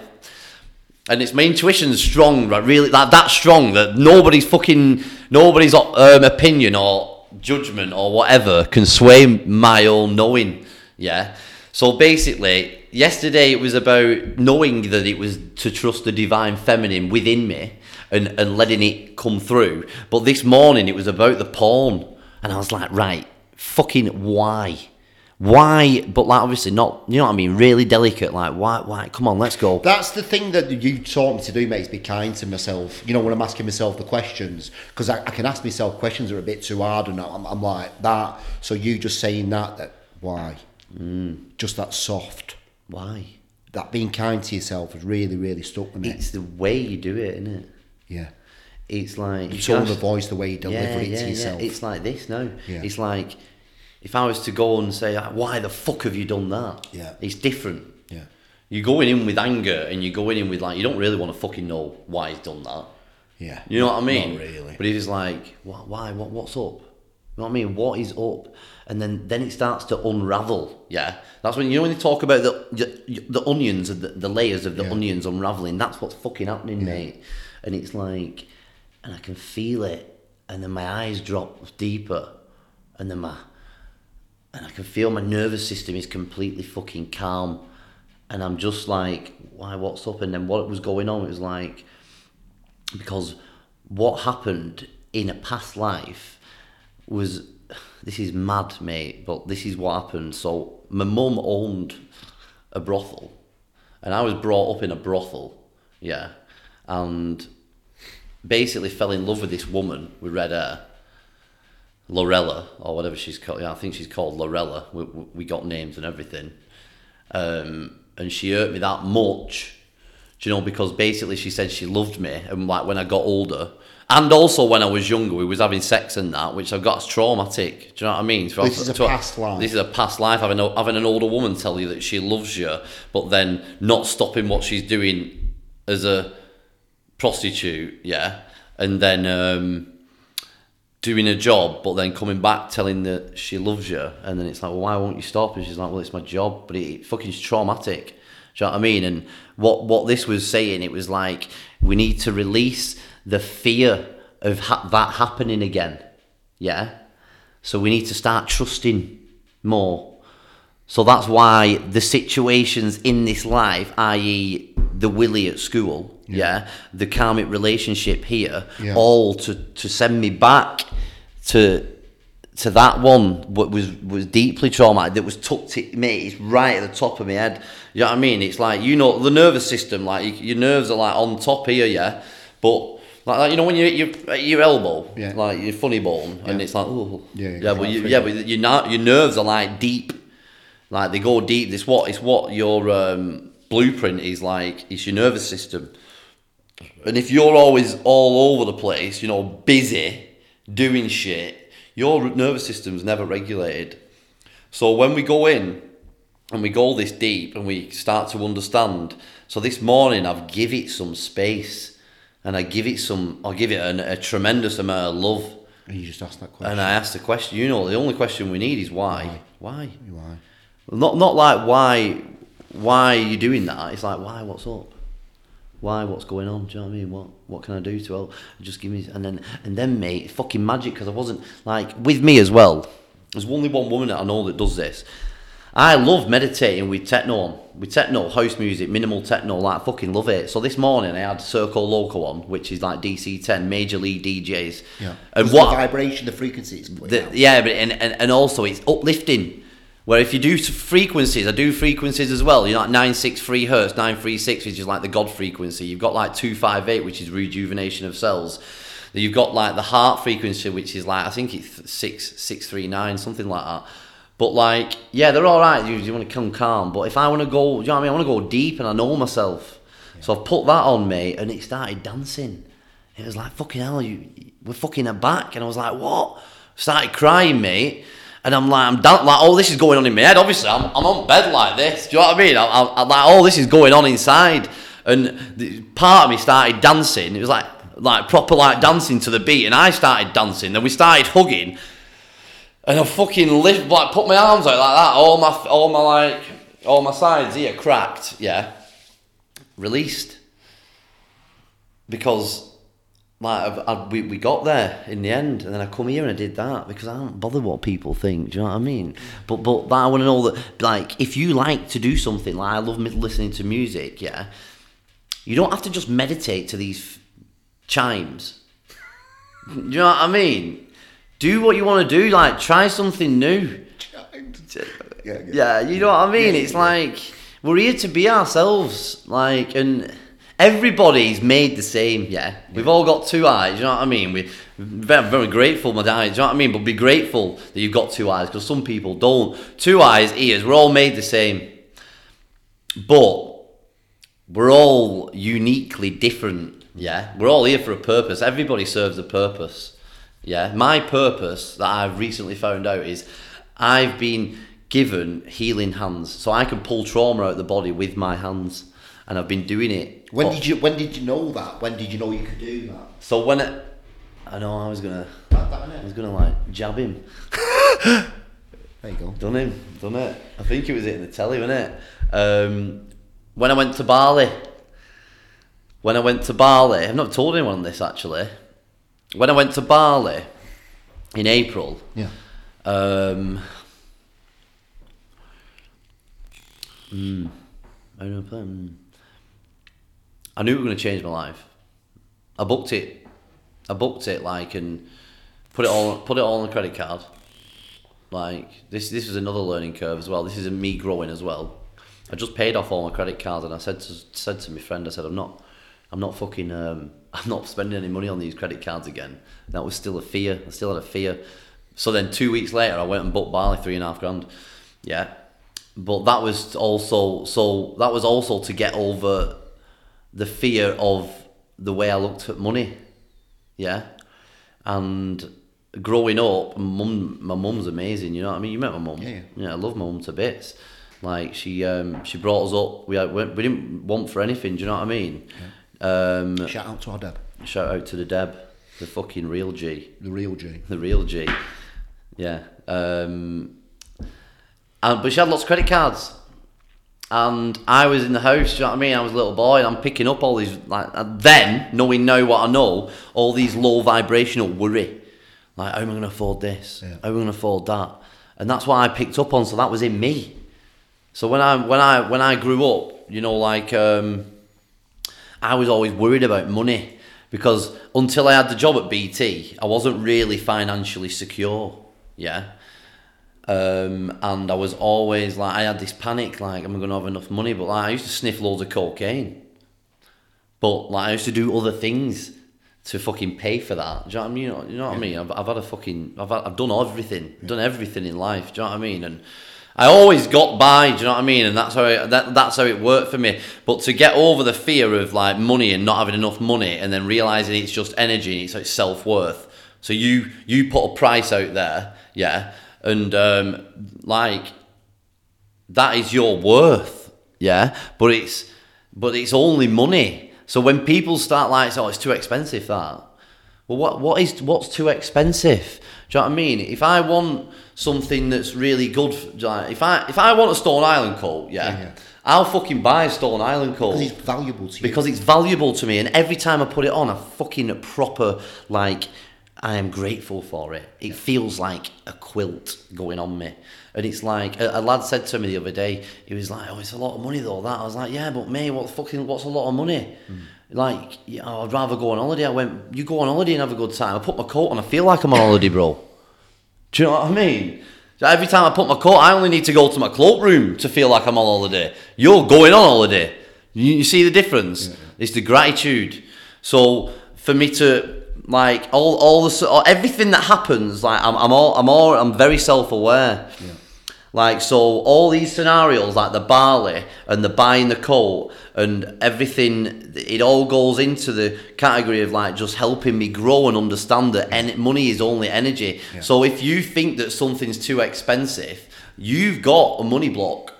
and it's my intuition's strong, right? Really, that that strong that nobody's fucking nobody's um, opinion or judgment or whatever can sway my own knowing. Yeah. So basically, yesterday it was about knowing that it was to trust the divine feminine within me and, and letting it come through. But this morning it was about the porn. And I was like, right, fucking why? Why? But like, obviously not, you know what I mean? Really delicate. Like, why? Why? Come on, let's go. That's the thing that you taught me to do, mate, is be kind to myself. You know, when I'm asking myself the questions, because I, I can ask myself questions that are a bit too hard, and I'm, I'm like that. So you just saying that, that why? Mm. Just that soft, Why? that being kind to yourself has really, really stuck with me. It's the way you do it, isn't it? yeah, It's like the you tone of the voice, the way you deliver it to yourself. It's like this now. Yeah. It's like if I was to go and say, "Ah, "Why the fuck have you done that?" Yeah. it's different. yeah, You're going in with anger, and you're going in with like you don't really want to fucking know why he's done that. yeah. You know what I mean? Not really. But it is like, wh- why? What? What's up? You know what I mean? What is up? And then then it starts to unravel. Yeah, that's when you know when they talk about the the, the onions and the, the layers of the Yeah. onions unraveling. That's what's fucking happening, mate. And it's like, and I can feel it, and then my eyes drop deeper, and then my and I can feel my nervous system is completely fucking calm. And I'm just like, why, what's up? And then what was going on, it was like, because what happened in a past life was, this is mad, mate, but this is what happened. So my mum owned a brothel, and I was brought up in a brothel, yeah, and basically fell in love with this woman with red hair. Lorella or whatever she's called. Yeah, I think she's called Lorella. We, we got names and everything. Um, and she hurt me that much, do you know, because basically she said she loved me, and like when I got older, and also when I was younger, we was having sex and that, which I got as traumatic. Do you know what I mean? This is a to- past life. This is a past life. Having a, having an older woman tell you that she loves you, but then not stopping what she's doing as a prostitute, yeah, and then. Um, doing a job, but then coming back telling that she loves you, and then it's like, well, why won't you stop? And she's like, well, it's my job, but it, it fucking is traumatic. Do you know what I mean? And what what this was saying, it was like we need to release the fear of ha- that happening again. Yeah. So we need to start trusting more. So that's why the situations in this life, i.e., the Willie at school, yeah, the karmic relationship here, Yeah. all to, to send me back to to that one what was was deeply traumatic that was tucked it mate it's right at the top of my head. You know what I mean? It's like you know the nervous system like you, your nerves are like on top here yeah but like, like you know when you your your elbow Yeah. like your funny bone and it's like oh Yeah, you yeah but you, yeah but your your nerves are like deep. Like they go deep it's what it's what your um, blueprint is like it's your nervous system and if you're always all over the place, you know, busy, doing shit, your nervous system's never regulated. So when we go in and we go this deep and we start to understand, so this morning I've give it some space and I give it some, I give it an, a tremendous amount of love. And you just asked that question. And I ask the question, you know, the only question we need is why? Why? Why? Not not like why why are you doing that? It's like why what's up? Why what's going on? Do you know what I mean? What what can I do to help? Just give me and then and then mate, fucking magic because I wasn't like with me as well. There's only one woman that I know that does this. I love meditating with techno on, with techno, house music, minimal techno, like I fucking love it. So this morning I had Circoloco on, which is like DC ten, major league DJs. Yeah. And what the vibration, the frequency it's the, yeah, but and, and, and also it's uplifting. Where if you do frequencies, I do frequencies as well. You know, like nine six three hertz, nine three six, which is like the God frequency. You've got like two five eight, which is rejuvenation of cells. You've got like the heart frequency, which is like I think it's six six three nine, something like that. But like, yeah, they're all right. You, you want to come calm, but if I want to go, you know what I mean? I want to go deep, and I know myself. So I've put that on me, and it started dancing. It was like fucking hell, you we're fucking aback, and I was like, what? Started crying, mate. And I'm like, I'm down, like, oh, this is going on in my head. Obviously, I'm, I'm on bed like this. Do you know what I mean? I'm, I'm, I'm like, oh, this is going on inside. And the, part of me started dancing. It was like, like proper like dancing to the beat, and I started dancing. Then we started hugging, and I fucking lift, like, put my arms out like that. All my, all my like, all my sides here cracked. Yeah, released because like I've, I, we, we got there in the end and then I come here and I did that because I don't bother what people think do you know what I mean? But but, but I want to know that like if you like to do something like I love listening to music yeah you don't have to just meditate to these chimes. <laughs> Do you know what I mean? Do what you want to do like try something new. Yeah, yeah, you know what I mean? It's like we're here to be ourselves, like, and everybody's made the same. Yeah, we've all got two eyes. You know what I mean? We're very, very grateful, my dad. You know what I mean? But be grateful that you've got two eyes because some people don't. Two eyes, ears. We're all made the same, but we're all uniquely different. Yeah, we're all here for a purpose. Everybody serves a purpose. Yeah, my purpose that I've recently found out is I've been given healing hands, so I can pull trauma out the body with my hands, and I've been doing it. When did you When did you know that? When did you know you could do that? So when it, I know I was gonna, That- that I was gonna like jab him. <laughs> There you go. Done him, done it. I think it was it in the telly, wasn't it? Um, when I went to Bali, when I went to Bali, I've not told anyone this actually. When I went to Bali in April, Yeah. um, mm, I don't know. I knew it was going to change my life. I booked it. I booked it like and put it all put it all on the credit card. Like this this was another learning curve as well. This is me growing as well. I just paid off all my credit cards and I said to said to my friend, I said I'm not I'm not fucking um, <laughs> I'm not spending any money on these credit cards again. That was still a fear. I still had a fear. So then two weeks later I went and bought Bali three and a half grand. Yeah. But that was also so that was also to get over the fear of the way I looked at money. Yeah. And growing up, mum, my mum's amazing. You know what I mean? You met my mum. Yeah, yeah. I love my mum to bits. Like she, um, she brought us up. We, had, we we didn't want for anything. Do you know what I mean? Um, Shout out to our dad, shout out to the Deb, the fucking real G, the real G. the real G. Yeah. Um, and, but she had lots of credit cards. And I was in the house. Do you know what I mean? I was a little boy, and I'm picking up all these like then knowing now what I know, all these low vibrational worry, like how am I going to afford this? Yeah. How am I going to afford that? And that's what I picked up on. So that was in me. So when I when I when I grew up, you know, like um, I was always worried about money because until I had the job at BT, I wasn't really financially secure. Yeah. Um, and I was always like, I had this panic, like, am I going to have enough money? But like, I used to sniff loads of cocaine. But like, I used to do other things to fucking pay for that. Do you know what I mean? You know, you know what I mean? I've, I've had a fucking, I've, had, I've done everything, done everything in life. Do you know what I mean? And I always got by. Do you know what I mean? And that's how it, that, that's how it worked for me. But to get over the fear of like money and not having enough money, and then realizing it's just energy and it's like self worth. So you you put a price out there, yeah, and um, like that is your worth, yeah. But it's but it's only money. So when people start like, oh, it's too expensive that. Well, what what is what's too expensive? Do you know what I mean? If I want something that's really good, like if I if I want a Stone Island coat, yeah, Yeah, yeah. I'll fucking buy a Stone Island coat Because it's valuable to you. because it's valuable to me and every time I put it on I fucking proper like I am grateful for it it feels like a quilt going on me and it's like a, a lad said to me the other day he was like oh it's a lot of money though that I was like yeah but me what fucking what's a lot of money hmm. like yeah, oh, I'd rather go on holiday I went you go on holiday and have a good time I put my coat on I feel like I'm on holiday bro do you know what I mean? So every time I put my coat, I only need to go to my cloakroom to feel like I'm on holiday. You're going on holiday. You, you see the difference? It's the gratitude. So for me to like all all the s- everything that happens, like I'm I'm all I'm all I'm very self aware. Yeah. Like so, all these scenarios, like the Bali and the buying the coat and everything, it all goes into the category of like just helping me grow and understand that en- money is only energy. Yeah. So if you think that something's too expensive, you've got a money block.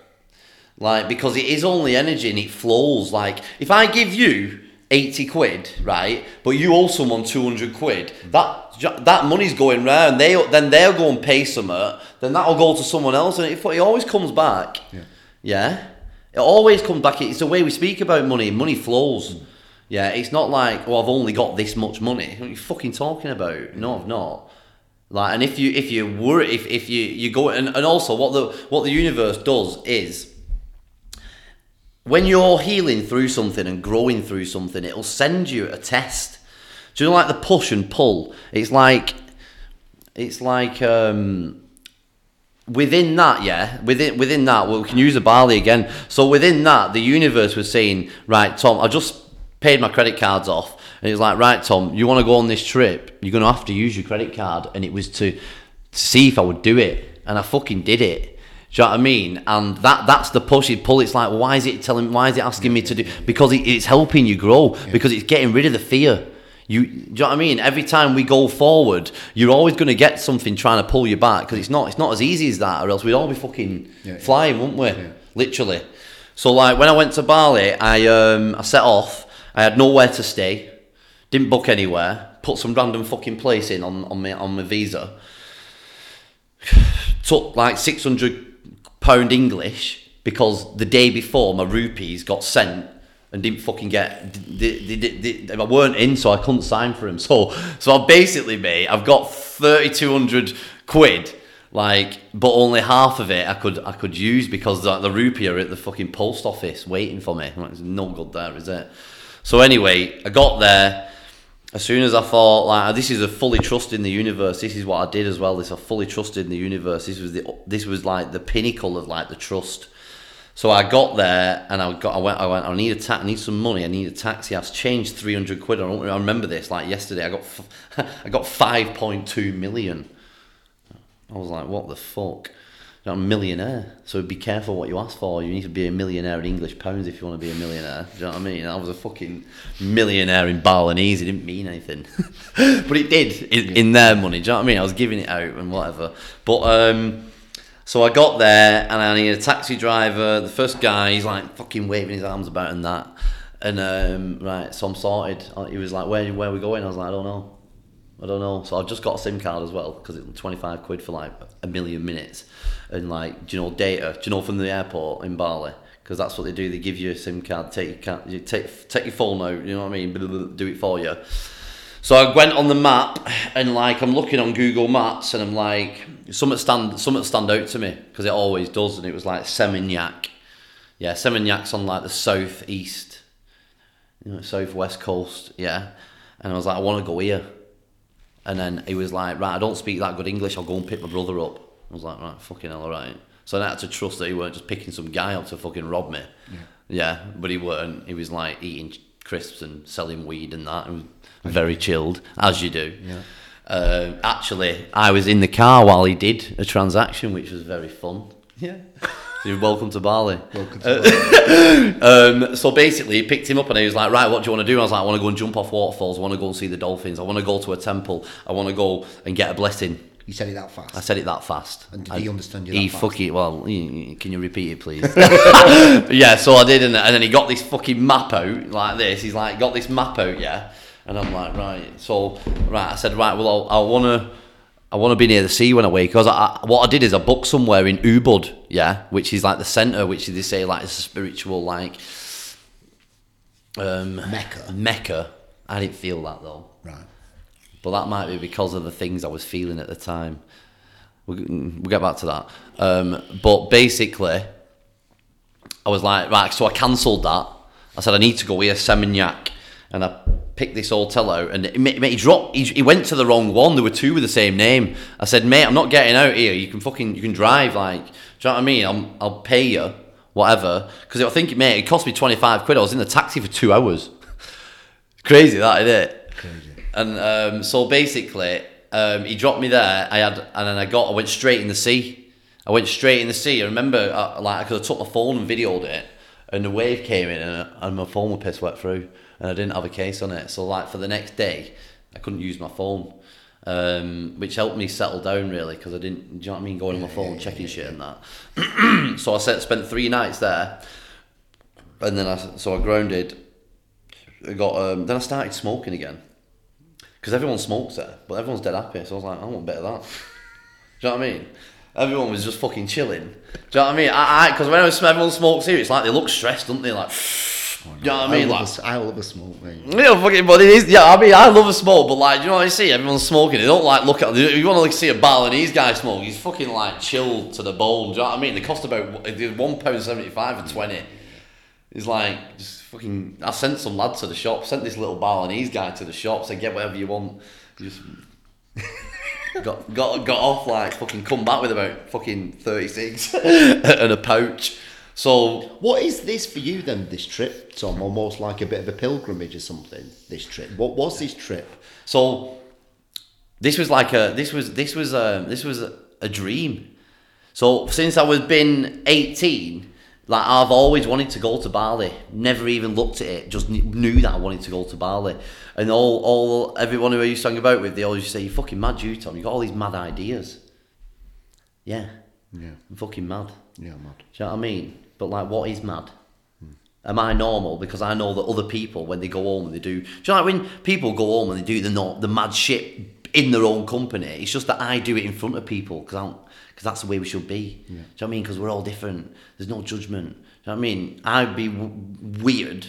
Like because it is only energy and it flows. Like if I give you eighty quid, right, but you also someone two hundred quid, that that money's going round. They then they'll go and pay something. Then that'll go to someone else, and it, it always comes back. Yeah. Yeah, it always comes back. It's the way we speak about money. Money flows. Yeah, it's not like, oh, I've only got this much money. What are you fucking talking about? No, I've not. Like, and if you if you were if, if you you go and, and also what the what the universe does is when you're healing through something and growing through something, it'll send you a test. Do you know like the push and pull? It's like it's like um within that, yeah, within within that, well, we can use the Bali again. So within that, the universe was saying, right, Tom, I just paid my credit cards off, and it's like, right, Tom, you want to go on this trip? You're gonna have to use your credit card, and it was to see if I would do it, and I fucking did it. Do you know what I mean? And that that's the push and pull. It's like, why is it telling? Why is it asking me to do? Because it, it's helping you grow. Because it's getting rid of the fear. You, do you know what I mean? Every time we go forward, you're always going to get something trying to pull you back because it's not it's not as easy as that, or else we'd all be fucking Yeah, yeah. flying, wouldn't we? Yeah. Literally. So like when I went to Bali, I um I set off. I had nowhere to stay, didn't book anywhere. Put some random fucking place in on on my on my visa. <sighs> Took like six hundred pound English because the day before my rupees got sent and didn't fucking get. They, they, they, they, I weren't in, so I couldn't sign for him. So so I basically, mate, I've got thirty two hundred quid. Like, but only half of it I could I could use because the, the rupee are at the fucking post office waiting for me. Like, It's no good there, is it? So anyway, I got there. As soon as I thought, like, this is a fully trust in the universe. This is what I did as well. This I fully trusted in the universe. This was the this was like the pinnacle of like the trust. So I got there and I got I went I went I need a ta- I need some money I need a taxi I've changed three hundred quid I, I remember this like yesterday I got f- <laughs> I got five point two million I was like what the fuck I'm a millionaire so be careful what you ask for. You need to be a millionaire in English pounds if you want to be a millionaire. Do you know what I mean? I was a fucking millionaire in Balinese. It didn't mean anything. <laughs> But it did in, in their money. Do you know what I mean? I was giving it out and whatever. But um so I got there and I needed a taxi driver. The first guy, he's like fucking waving his arms about and that. And um, right, so I'm sorted. Uh, He was like, "Where, where are we going?" I was like, "I don't know, I don't know." So I've just got a SIM card as well because it's 25 quid for like a million minutes, and like, do you know data? Do you know from the airport in Bali? because that's what they do. They give you a SIM card, take your you take take your phone out. You know what I mean? Do it for you. So I went on the map and like I'm looking on Google Maps and I'm like something stand something stand out to me because it always does and it was like Seminyak. Yeah, Seminyak's on like the southeast, you know, southwest coast. Yeah, and I was like, I want to go here. And then he was like, right, I don't speak that good English. I'll go and pick my brother up. I was like, right, fucking hell, all right. So I had to trust that he weren't just picking some guy up to fucking rob me. Yeah, yeah but he weren't. He was like eating crisps and selling weed and that. And very chilled, as you do. Yeah. Uh, actually, I was in the car while he did a transaction, which was very fun. Yeah. So <laughs> you're welcome to Bali. Welcome to <laughs> Um, so basically, he picked him up and he was like, "Right, what do you want to do?" And I was like, "I want to go and jump off waterfalls. I want to go and see the dolphins. I want to go to a temple. I want to go and get a blessing." You said it that fast. I said it that fast. And did he understand you He fast? fucking well. Can you repeat it, please? <laughs> <laughs> yeah. So I did, and, and then he got this fucking map out like this. He's like, got this map out, yeah. And I'm like, right. So right, I said, right. Well, I'll, I want to. I want to be near the sea when I wake. Because I, I, what I did is I booked somewhere in Ubud, yeah, which is like the center, which they say like it's a spiritual like um, Mecca. Mecca. I didn't feel that though. Right. But that might be because of the things I was feeling at the time. We'll, we'll get back to that. Um, but basically, I was like, right, so I cancelled that. I said, I need to go here, Seminyak. And I picked this hotel out, and it, he dropped. He, he went to the wrong one. There were two with the same name. I said, mate, I'm not getting out here. You can fucking, you can drive. Like, do you know what I mean? I'm, I'll pay you, whatever. Because I think, mate, it cost me 25 quid. I was in the taxi for two hours. <laughs> Crazy, that, isn't it? And um, so basically, um, he dropped me there. I had, and then I got, I went straight in the sea. I went straight in the sea. I remember, uh, like, because I took my phone and videoed it, and the wave came in, and, and my phone was piss wet through, and I didn't have a case on it. So, like, for the next day, I couldn't use my phone, um, which helped me settle down really, because I didn't, do you know what I mean, going on my phone, checking shit and that. <clears throat> so I said, spent three nights there, and then I, so I grounded. I got, um, then I started smoking again because everyone smokes there, but everyone's dead happy. So I was like, I want a bit of that. Do you know what I mean? Everyone was just fucking chilling. Do you know what I mean? I, I because when everyone smokes here, it's like they look stressed, don't they? Like, <sighs> oh, do you know what I mean? Like, love a, I love a smoke, mate. yeah, fucking, but it is. Yeah, I mean, I love a smoke, but like, do you know what I see? Everyone's smoking. They don't like look at. If you want to like, see a Balinese guy smoke, he's fucking like chilled to the bone. Do you know what I mean? They cost about one pound seventy five for twenty. It's like just fucking. I sent some lad to the shop. Sent this little Balinese guy to the shop. Said get whatever you want. Just <laughs> got got got off like fucking come back with about fucking thirty six <laughs> and a pouch. So What is this for you then? This trip, Tom, almost like a bit of a pilgrimage or something. This trip. What was this trip? So this was like a this was this was a this was a, a dream. So since I was been eighteen, like I've always wanted to go to Bali. Never even looked at it. Just knew that I wanted to go to Bali. And all all everyone who I used to hang about with, they always say, "You're fucking mad, you Tom. You got all these mad ideas." Yeah, Yeah, I'm fucking mad. yeah, mad. Do you know what I mean? But like, what is mad? Hmm. Am I normal? Because I know that other people, when they go home and they do, do you know like when people go home and they do the not the mad shit in their own company? It's just that I do it in front of people because because that's the way we should be. Do you know what I mean? Because we're all different. There's no judgment. Do you know what I mean? I'd be w- weird,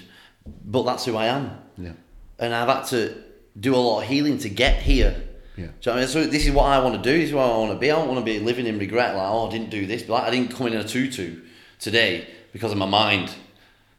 but that's who I am. Yeah. And I've had to do a lot of healing to get here. Yeah. Do you know what I mean? So this is what I want to do. This is what I want to be. I don't want to be living in regret. Like, oh, I didn't do this. But like, I didn't come in a tutu today because of my mind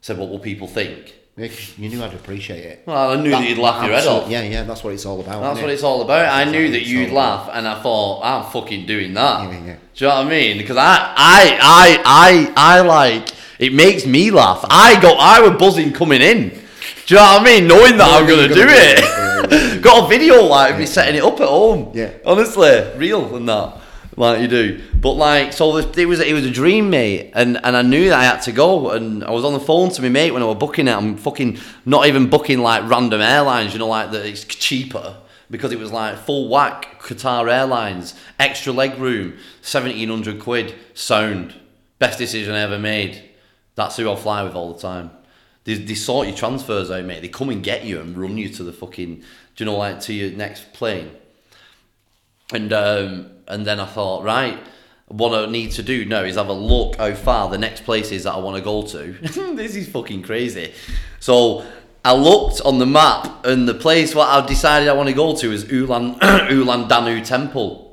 said, what will people think? Yeah, You knew I'd appreciate it. Well, I knew that, you'd laugh your head off. Yeah, yeah, that's what it's all about. That's what it's all about. I knew that you'd laugh, and I thought, I'm fucking doing that. Yeah, yeah. Do you know what I mean? Because I, I, I, I, I like it makes me laugh. I go, I was buzzing coming in. Do you know what I mean? Knowing that I'm gonna you're do gonna do it. it. Yeah, yeah, yeah. Got a video like me setting it up at home. Yeah. honestly, real and that. Like you do, but like so, it was it was a dream, mate, and and I knew that I had to go, and I was on the phone to my mate when I was booking it. I'm fucking not even booking like random airlines, you know, like that it's cheaper because it was like full whack Qatar Airlines, extra leg room, seventeen hundred quid, sound, best decision I ever made. That's who I fly with all the time. They, they sort your transfers out, mate. They come and get you and run you to the fucking, do you know, like to your next plane. And um, and then I thought, right, what I need to do now is have a look how far the next place is that I want to go to. <laughs> this is fucking crazy. So I looked on the map, and the place what I decided I want to go to is Ulun <coughs> Ulun Danu Temple.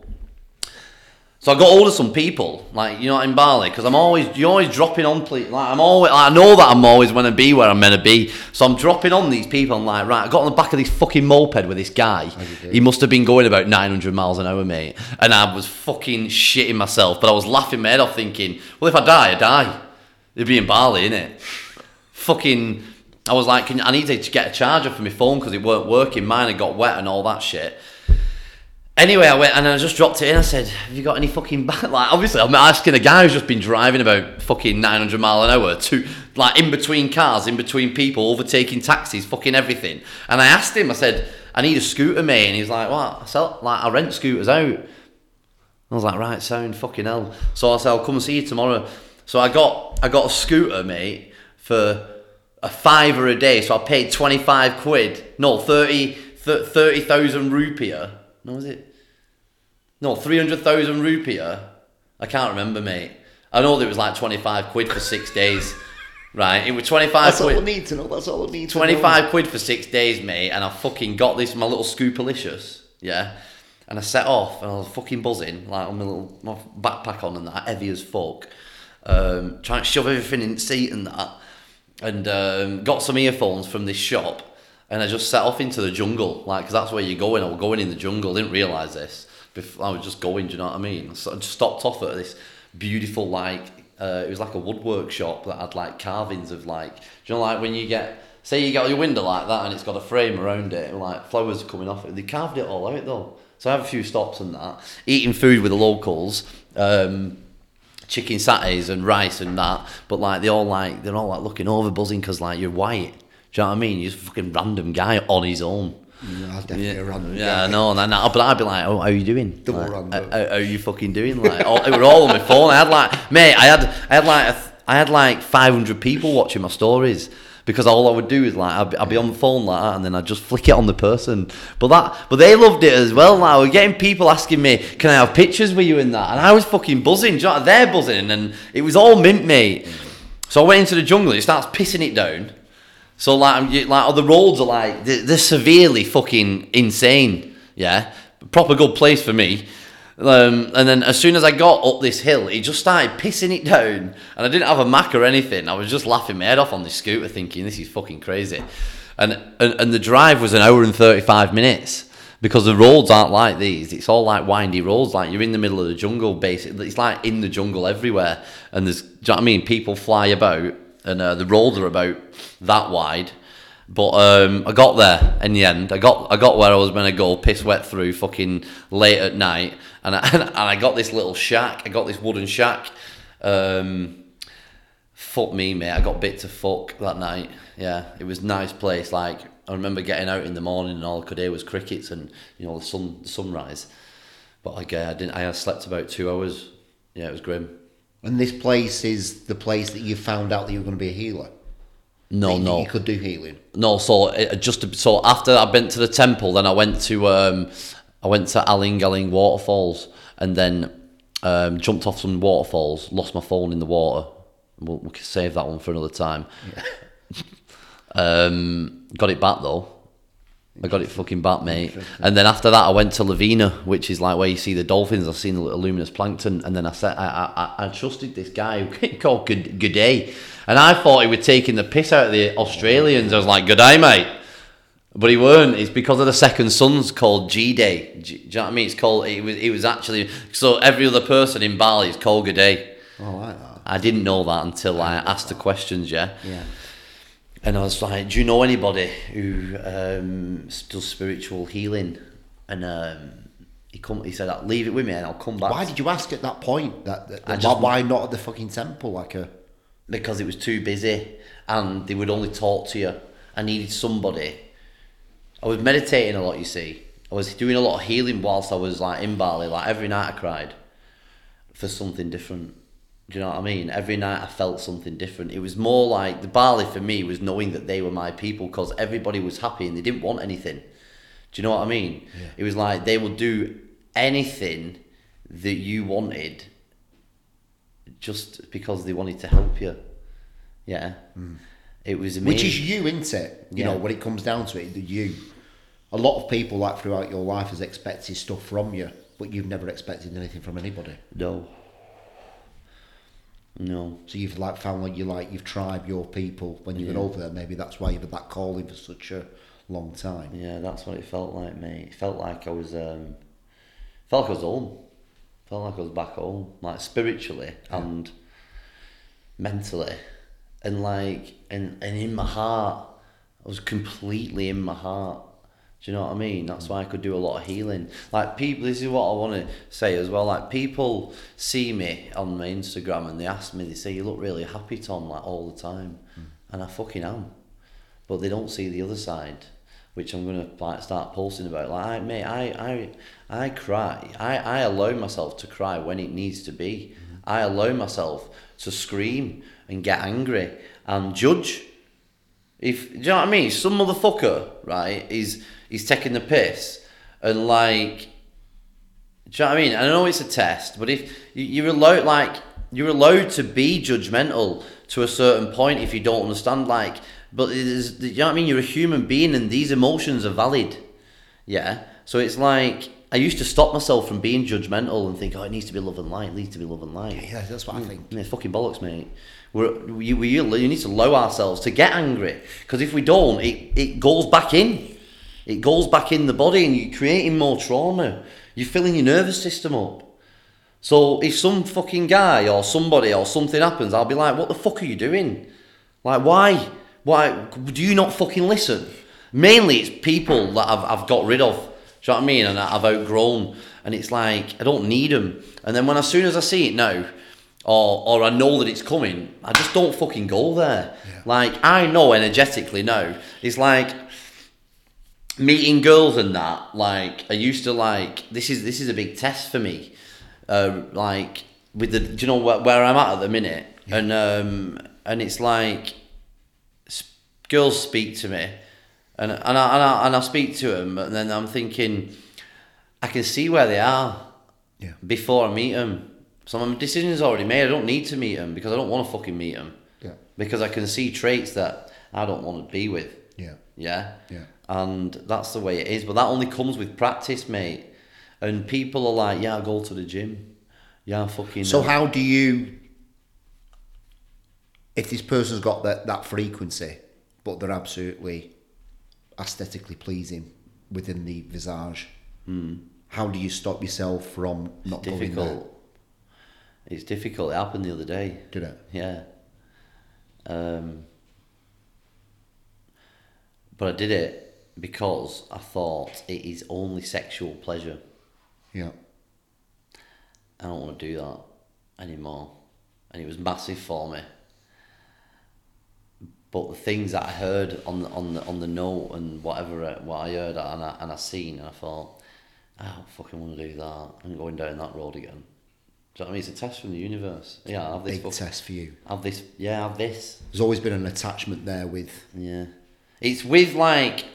So I got hold of some people, like you know, in Bali, because I'm always you're always dropping on. Like I'm always, I know that I'm always going to be where I'm meant to be. So I'm dropping on these people. I'm like, right, I got on the back of this fucking moped with this guy. He must have been going about 900 miles an hour, mate. And I was fucking shitting myself, but I was laughing my head off, thinking, well, if I die, I die. It'd be in Bali, innit? Fucking. I was like, I needed to get a charger for my phone because it weren't working. Mine had got wet and all that shit. Anyway, I went and I just dropped it in. I said, "Have you got any fucking back?" <laughs> Like, obviously, I'm asking a guy who's just been driving about fucking 900 mile an hour to like in between cars, in between people, overtaking taxis, fucking everything. And I asked him, I said, "I need a scooter, mate." And he's like, "What?" I sell like I rent scooters out. I was like, "Right, sound fucking hell." So I said, "I'll come and see you tomorrow." So I got I got a scooter, mate, for a fiver a day. So I paid 25 quid. No, 30 30,000 rupiah no, was it? No, 300,000 rupiah. I can't remember, mate. I know that it was like 25 quid for six days. Right, it was 25 That's quid. all I need to know. That's all I need to 25 know. quid for six days, mate, and I fucking got this, my little Scoopalicious, yeah? And I set off, and I was fucking buzzing, like on my little my backpack on and that, heavy as fuck. Um, trying to shove everything in the seat and that. And um, got some earphones from this shop, and I just set off into the jungle, like, because that's where you're going. I was going in the jungle, didn't realise this. Before, I was just going, do you know what I mean? So I just stopped off at this beautiful, like, uh, it was like a woodwork shop that had like carvings of like, do you know, like when you get, say you got your window like that and it's got a frame around it, and like flowers are coming off it. They carved it all out though. So I have a few stops and that. Eating food with the locals, um, chicken satays and rice and that. But like they all like they're all like looking over, buzzing because like you're white. Do you know what I mean? You're a fucking random guy on his own. Yeah, definitely Yeah, a random yeah, guy. I know. And then I, but I'd be like, "Oh, how you doing? Double like, random. How, how are you fucking doing?" Like, all, it were all on my phone. I had like, mate, I had, I had like, a I had like 500 people watching my stories because all I would do is like, I'd be, I'd be on the phone like that, and then I'd just flick it on the person. But that, but they loved it as well. Like, we're getting people asking me, "Can I have pictures with you in that?" And I was fucking buzzing. You know, they're buzzing, and it was all mint, mate. So I went into the jungle. It starts pissing it down. So like, like, oh, the roads are like they're, they're severely fucking insane. Yeah, proper good place for me. Um, and then as soon as I got up this hill, it just started pissing it down, and I didn't have a Mac or anything. I was just laughing my head off on this scooter, thinking this is fucking crazy. And and, and the drive was an hour and thirty five minutes because the roads aren't like these. It's all like windy roads, like you're in the middle of the jungle. Basically, it's like in the jungle everywhere, and there's, do you know what I mean? People fly about, and uh, the roads are about that wide. But um, I got there in the end. I got I got where I was going to go, piss wet through, fucking late at night, and I, <laughs> and I got this little shack. I got this wooden shack. Um, fuck me, mate. I got bit to fuck that night. Yeah, it was nice place. Like I remember getting out in the morning and all I could hear was crickets and you know the sun the sunrise. But like uh, I didn't. I slept about two hours. Yeah, it was grim. And this place is the place that you found out that you were going to be a healer. No, That you- no. You could do healing. No, so it, just so after I went to the temple, then I went to um, I went to Aling Aling waterfalls, and then um, jumped off some waterfalls. Lost my phone in the water. We'll, we can save that one for another time. <laughs> um, got it back though. I got it fucking back, mate. And then after that, I went to Lovina, which is like where you see the dolphins. I've seen the luminous plankton, and then I said I I, I trusted this guy who <laughs> called Good Good Day, and I thought he was taking the piss out of the Australians. I was like, Good day, mate. But he weren't. It's because of the second son's called G Day. Do you know what I mean? It's called. It was. It was actually. So every other person in Bali is called Good Day. Oh, I like that. I didn't know that until I asked the questions. Yeah. Yeah. And I was like, "Do you know anybody who um, does spiritual healing?" And um, he come, he said, "Leave it with me, and I'll come back." Why did you ask at that point? That, that, why- just- why not at the fucking temple? Like a because it was too busy, and they would only talk to you. I needed somebody. I was meditating a lot. You see, I was doing a lot of healing whilst I was like in Bali. Like every night, I cried for something different. Do you know what I mean? Every night I felt something different. It was more like the Bali for me was knowing that they were my people because everybody was happy and they didn't want anything. Do you know what I mean? It was like they would do anything that you wanted just because they wanted to help you. Yeah, it was amazing. Mm. Which is you, isn't it? You Yeah. know, when it comes down to it, the you. A lot of people, like throughout your life, has expected stuff from you, but you've never expected anything from anybody. no, no. So you've like found like you like you've tried your people when you've been over there. Maybe that's why you've had that calling for such a long time. Yeah, that's what it felt like, mate. It felt like I was, um, felt like I was home. Felt like I was back home, like spiritually and mentally, and like, and and in my heart, I was completely in my heart. Do you know what I mean? That's why I could do a lot of healing. Like people, this is what I want to say as well. Like people see me on my Instagram and they ask me, they say, "You look really happy, Tom," like all the time, and I fucking am but they don't see the other side, which I'm gonna like start posting about. Like, I, mate, I, I, I cry. I, I allow myself to cry when it needs to be. I allow myself to scream and get angry and judge. If do you know what I mean? Some motherfucker, right, is is taking the piss and like do you know what I mean? I know it's a test, but if you- you're allowed, like, you're allowed to be judgmental to a certain point if you don't understand, like, but it is, you know what I mean? You're a human being and these emotions are valid. Yeah. So it's like, I used to stop myself from being judgmental and think, oh, it needs to be love and light, it needs to be love and light. Yeah, that's what I think. Yeah, it's fucking bollocks, mate. We're, we, we, you need to allow ourselves to get angry because if we don't, it, it goes back in. It goes back in the body and you're creating more trauma. You're filling your nervous system up. So if some fucking guy or somebody or something happens, I'll be like, what the fuck are you doing? Like, why? Why? Do you not fucking listen? Mainly it's people that I've, I've got rid of. Do you know what I mean? And I've outgrown. And it's like, I don't need them. And then when as soon as I see it now, or, or I know that it's coming, I just don't fucking go there. Like, I know energetically now. It's like, meeting girls and that like i used to like this is this is a big test for me uh, like with the do you know where, where i'm at at the minute and um and it's like s- girls speak to me and and I, and I and I speak to them and then i'm thinking i can see where they are Yeah. before i meet them so my decision's already made i don't need to meet them because i don't want to fucking meet them Yeah. because i can see traits that i don't want to be with Yeah. yeah. Yeah. And that's the way it is. But that only comes with practice, mate. And people are like, yeah, I go to the gym. Yeah, I fucking. So how do you, if this person's got that, that frequency, but they're absolutely aesthetically pleasing within the visage, how do you stop yourself from not going there? difficult. It's difficult. It happened the other day. Did it? Yeah. Um, but I did it because I thought it is only sexual pleasure. Yeah. I don't want to do that anymore. And it was massive for me. But the things that I heard on the, on the, on the note and whatever uh, what I heard and I, and I seen and I thought, I don't fucking want to do that. I'm going down that road again. Do you know what I mean? It's a test from the universe. Yeah, I have this. Big fuck- test for you. I have this. Yeah, I have this. There's always been an attachment there with, Yeah, it's with like.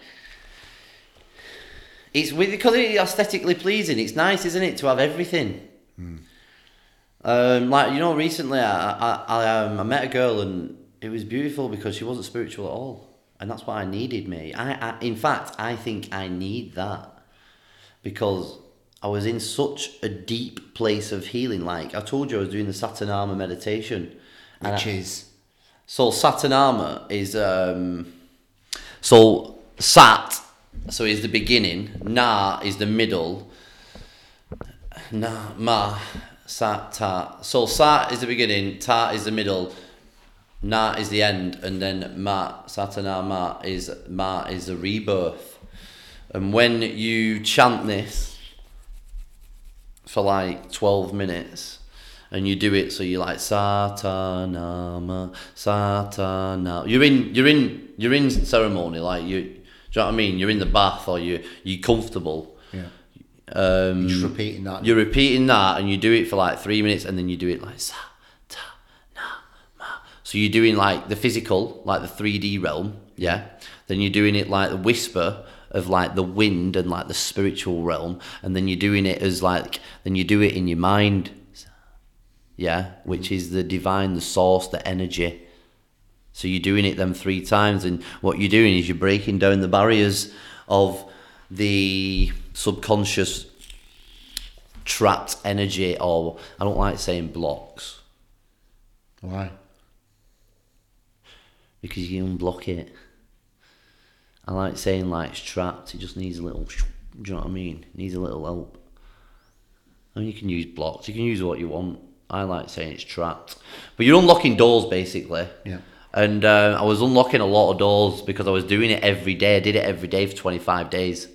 It's with because it's aesthetically pleasing. It's nice, isn't it, to have everything. Um, like you know, recently I I I, um, I met a girl and it was beautiful because she wasn't spiritual at all, and that's what I needed. Me, I, I in fact I think I need that because I was in such a deep place of healing. Like I told you, I was doing the Satanama meditation, and which I- is, so Satanama is um, so Sat, so is the beginning. Na is the middle. Na ma Sat ta. So Sat is the beginning. Ta is the middle. Na is the end, and then Ma Satanama is Ma is the rebirth. And when you chant this for like twelve minutes, and you do it so you're like Satanama, Satana. You're in you're in you're in ceremony, like you do you know what I mean? You're in the bath or you you're comfortable. yeah. Um Just repeating that. you're repeating that and you do it for like three minutes and then you do it like sa ta na ma. So you're doing like the physical, like the 3D realm, yeah. Then you're doing it like the whisper of like the wind and like the spiritual realm, and then you're doing it as like then you do it in your mind. Yeah, which is the divine, the source, the energy. So you're doing it them three times, and what you're doing is you're breaking down the barriers of the subconscious trapped energy, or I don't like saying blocks Why? because you can unblock it. I like saying like it's trapped. It just needs a little. Do you know what I mean? It needs a little help. I mean, you can use blocks. You can use what you want. I like saying it's trapped, but you're unlocking doors basically. Yeah. And uh, I was unlocking a lot of doors because I was doing it every day. I did it every day for 25 days.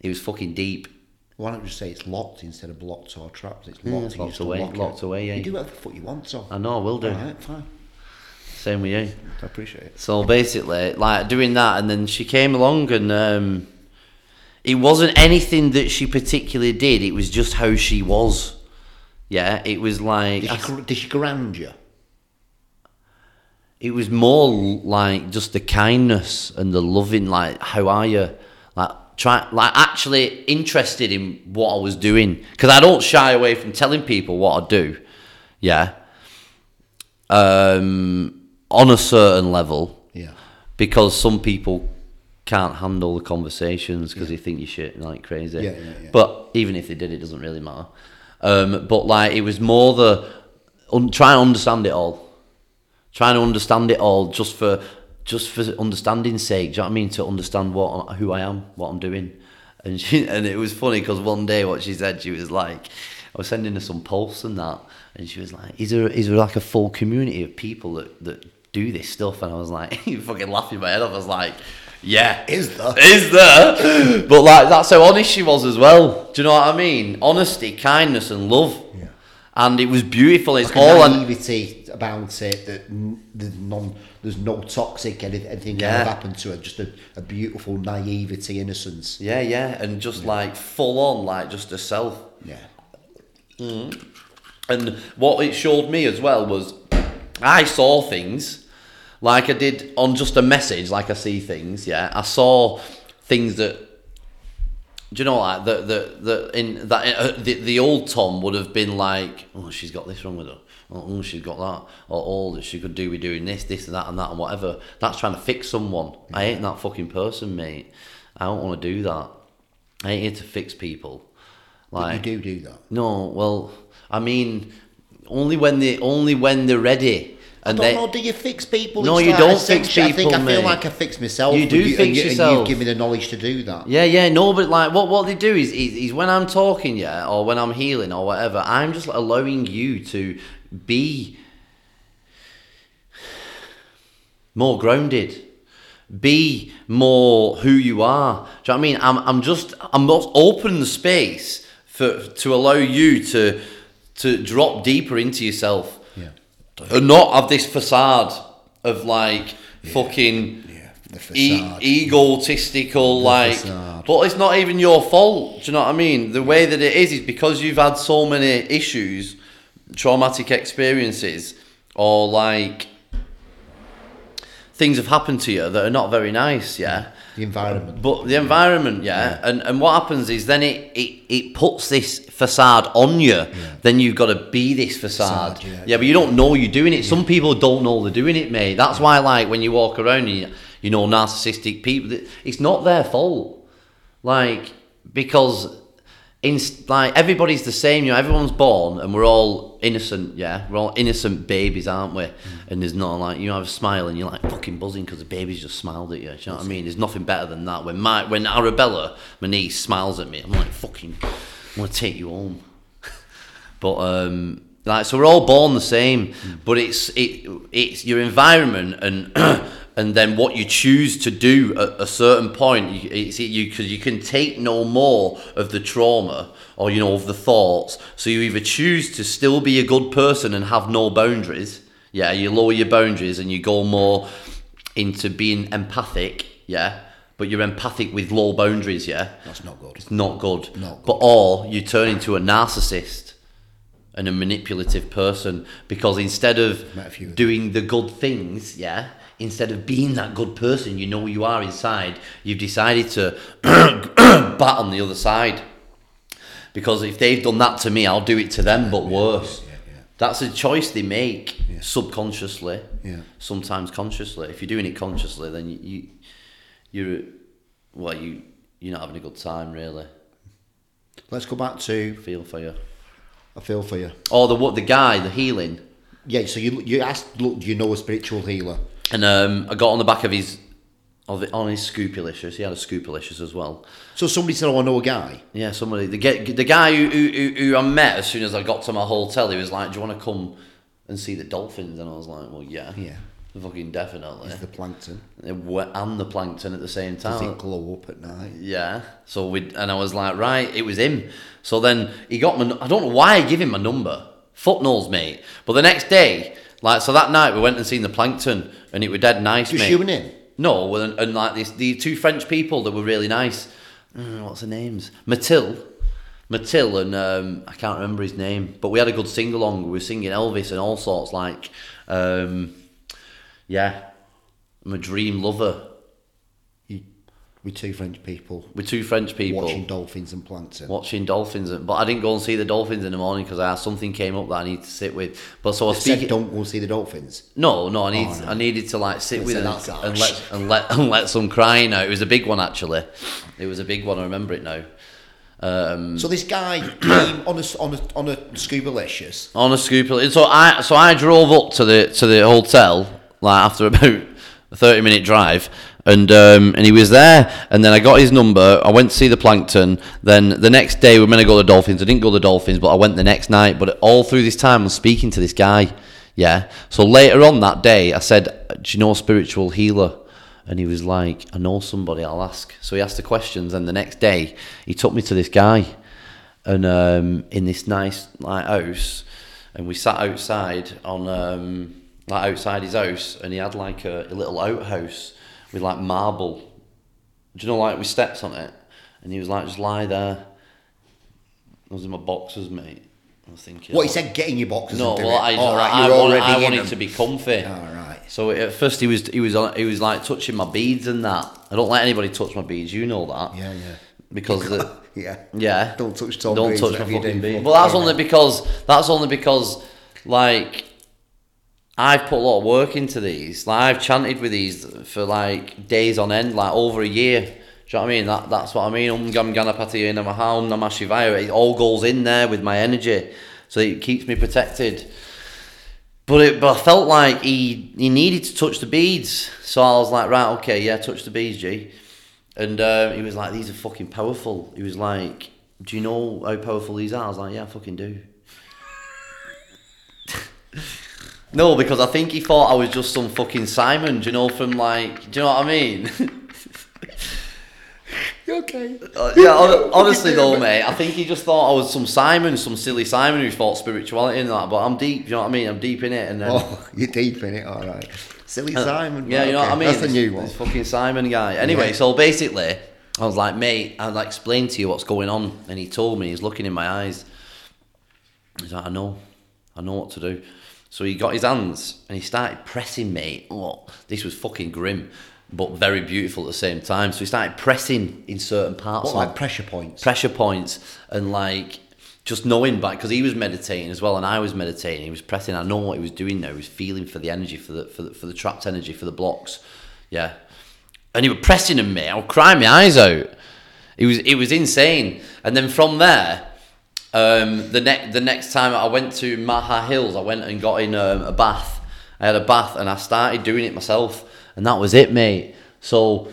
It was fucking deep. Why don't you just say it's locked instead of blocked or trapped? It's locked. you locked away, unlock it. locked away, yeah. You do whatever the fuck you want, so. I know, I will do. Alright, fine. Same with you. I appreciate it. So basically, like doing that, and then she came along, and um, it wasn't anything that she particularly did. It was just how she was. Yeah, it was like Did she, did she ground you? It was more like just the kindness and the loving. Like, how are you? Like, try like actually interested in what I was doing because I don't shy away from telling people what I do. Yeah. Um, on a certain level. Yeah. because some people can't handle the conversations because they think you're shit like crazy. Yeah, yeah, yeah. But even if they did, it doesn't really matter. Um, but like, it was more the un- trying to understand it all, trying to understand it all just for just for understanding's sake. Do you know what I mean? To understand what who I am, what I'm doing, and she <laughs> and it was funny because one day what she said, she was like, I was sending her some posts and that, and she was like, "Is there is there like a full community of people that that do this stuff?" And I was like, "You <laughs> fucking laughing my head off. I was like. Yeah, Is there? Is there? <gasps> But like that's how honest she was as well. Do you know what I mean? Honesty, kindness, and love. Yeah. And it was beautiful. It's Like all naivety about it that there's, none, there's no toxic anything, anything Yeah. of happened to it. Just a, a beautiful naivety, innocence. yeah, yeah, and just like full on, like just herself self. Yeah. Mm. And what it showed me as well was I saw things like I did on just a message, like I see things. Yeah, I saw things that. Do you know like that that that in that uh, the the old Tom would have been like, oh, she's got this wrong with her. Oh, oh, she's got that. Or all that she could do with doing this, this, and that, and that, and whatever. That's trying to fix someone. I ain't that fucking person, mate. I don't want to do that. I ain't here to fix people. But Like you do do that. no, well, I mean, only when they only when they're ready. And I don't know. Do you fix people? No, It's you like don't fix I think people, I feel mate. like I fix myself. You do and fix you, And yourself. you give me the knowledge to do that. yeah, yeah, no, but like what what they do is, is is when I'm talking, yeah, or when I'm healing or whatever, I'm just allowing you to be more grounded. Be more who you are. Do you know what I mean? I'm, I'm just I'm not opening the space for to allow you to to drop deeper into yourself. Yeah. and not have this facade of like fucking Yeah. The e- egotistical like facade. but it's not even your fault do you know what i mean the way that it is is because you've had so many issues traumatic experiences or like things have happened to you that are not very nice yeah mm. the environment. but the environment, yeah, and and what happens is then it it, it puts this facade on you. Then you've got to be this facade. Facade, yeah. yeah, but you don't know you're doing it. Some people don't know they're doing it, mate. That's why, like, when you walk around and you, you know narcissistic people, it's not their fault. Like because in like everybody's the same. You know, everyone's born and we're all innocent. Yeah, we're all innocent babies, aren't we? Mm. And there's not like you have a smile and you're like fucking buzzing because the baby's just smiled at you. Do you know what I mean? There's nothing better than that. When my when Arabella, my niece, smiles at me, I'm like fucking, I want to take you home. <laughs> But um, like so, we're all born the same, but it's it it's your environment and <clears throat> and then what you choose to do at a certain point. You, it's you because you can take no more of the trauma or you know of the thoughts. So you either choose to still be a good person and have no boundaries. Yeah, you lower your boundaries and you go more into being empathic. Yeah. But you're empathic with low boundaries, yeah. That's not good. It's not good. Not But or you turn into a narcissist and a manipulative person because instead of Met a few of them. doing the good things, yeah, instead of being that good person you know you are inside, you've decided to <coughs> bat on the other side. Because if they've done that to me, I'll do it to them, but worse. Yeah, yeah. That's a choice they make subconsciously, Yeah. sometimes consciously. If you're doing it consciously, then you, you you're well, you you're not having a good time really. Let's go back to Feel for you. I feel for you. Or the what the guy, the healing, Yeah, so you you asked, look, do you know a spiritual healer? and um, I got on the back of his of the, on his Scoopalicious. He had a Scoopalicious as well. So somebody said, "Oh, I know a guy." Yeah, somebody the get the guy who, who who- who I met as soon as I got to my hotel. He was like, "Do you want to come and see the dolphins?" And I was like, "Well, yeah, Yeah. Fucking definitely." The plankton. and the plankton at the same time. Does it glow up at night? Yeah. So we and I was like, right, it was him. So then he got my. I don't know why I give him my number. Fuck knows, mate. But the next day, like, so that night we went and seen the plankton, and it was dead nice, Just mate. you and him? No, well, and, and like this, the two French people that were really nice. Mm, what's the names? Mathilde. Mathilde and um, I can't remember his name, but we had a good sing along. We were singing Elvis and all sorts. Like, um, yeah, I'm a dream lover. With two French people With two French people watching dolphins and plankton. watching dolphins, and, but I didn't go and see the dolphins in the morning because something came up that I need to sit with. But so I was They said, speaking. don't go and see the dolphins. No, no, I need Oh, no. I needed to like sit with and, and let and let <laughs> and let some crying out. It was a big one actually. It was a big one. I remember it now. Um, So this guy <coughs> came on a on a on a scubalicious. on a scooper. So I so I drove up to the to the hotel like after about a thirty minute drive, and um, and he was there. And then I got his number. I went to see the plankton. Then the next day we were meant to go to the dolphins. I didn't go to the dolphins, but I went the next night. But all through this time, I'm speaking to this guy. Yeah. So later on that day, I said, "Do you know a spiritual healer?" And he was like, I know somebody, I'll ask. So he asked the questions, and the next day he took me to this guy, and um, in this nice like house, and we sat outside on um, like outside his house, and he had like a, a little outhouse with like marble, do you know, like with steps on it, and he was like, just lie there. I was in my boxers, mate. I was thinking, What he oh. said, get in your boxes. no, well. I, All right, I, you're wanted, I wanted them. to be comfy. All right. So at first he was he was on he was like touching my beads and that. I don't let anybody touch my beads. You know that. Yeah, yeah. Because <laughs> the, Yeah. yeah. Don't touch Tom Don't Beads, touch my fucking beads. Well, that's only because that's only because like I've put a lot of work into these. Like I've chanted with these for like days on end, like over a year. Do you know what I mean? That that's what I mean. Om Gam Ganapati Om Namah Shivaya. It all goes in there with my energy, so it keeps me protected. But it, but I felt like he he needed to touch the beads, so I was like, right, okay, yeah, touch the beads, G. And uh, he was like, these are fucking powerful. He was like, do you know how powerful these are? I was like, yeah, I fucking do. <laughs> no, because I think he thought I was just some fucking Simon, do you know, from like, do you know what I mean? <laughs> You okay? Uh, yeah, <laughs> hon- honestly though, mate, I think he just thought I was some Simon, some silly Simon who thought spirituality and that. But I'm deep, do you know what I mean? I'm deep in it, and then Oh, <laughs> you're deep in it. All right. Silly Simon. Uh, Yeah, you know Okay, what I mean. That's the new one. This fucking Simon guy. Anyway, Yeah. so basically, I was like, mate, I'll like, explain to you what's going on, and he told me. He's looking in my eyes. He's like, I know, I know what to do. So he got his hands and he started pressing me. Oh, this was fucking grim, but very beautiful at the same time. So he started pressing in certain parts. What, like pressure points? pressure points and like just knowing back because he was meditating as well and I was meditating he was pressing I know what he was doing there he was feeling for the energy for the for the, for the trapped energy for the blocks yeah and he was pressing on me I was crying my eyes out it was it was insane and then from there um, the next the next time I went to Maha Hills I went and got in um, a bath. I had a bath and I started doing it myself and that was it mate. So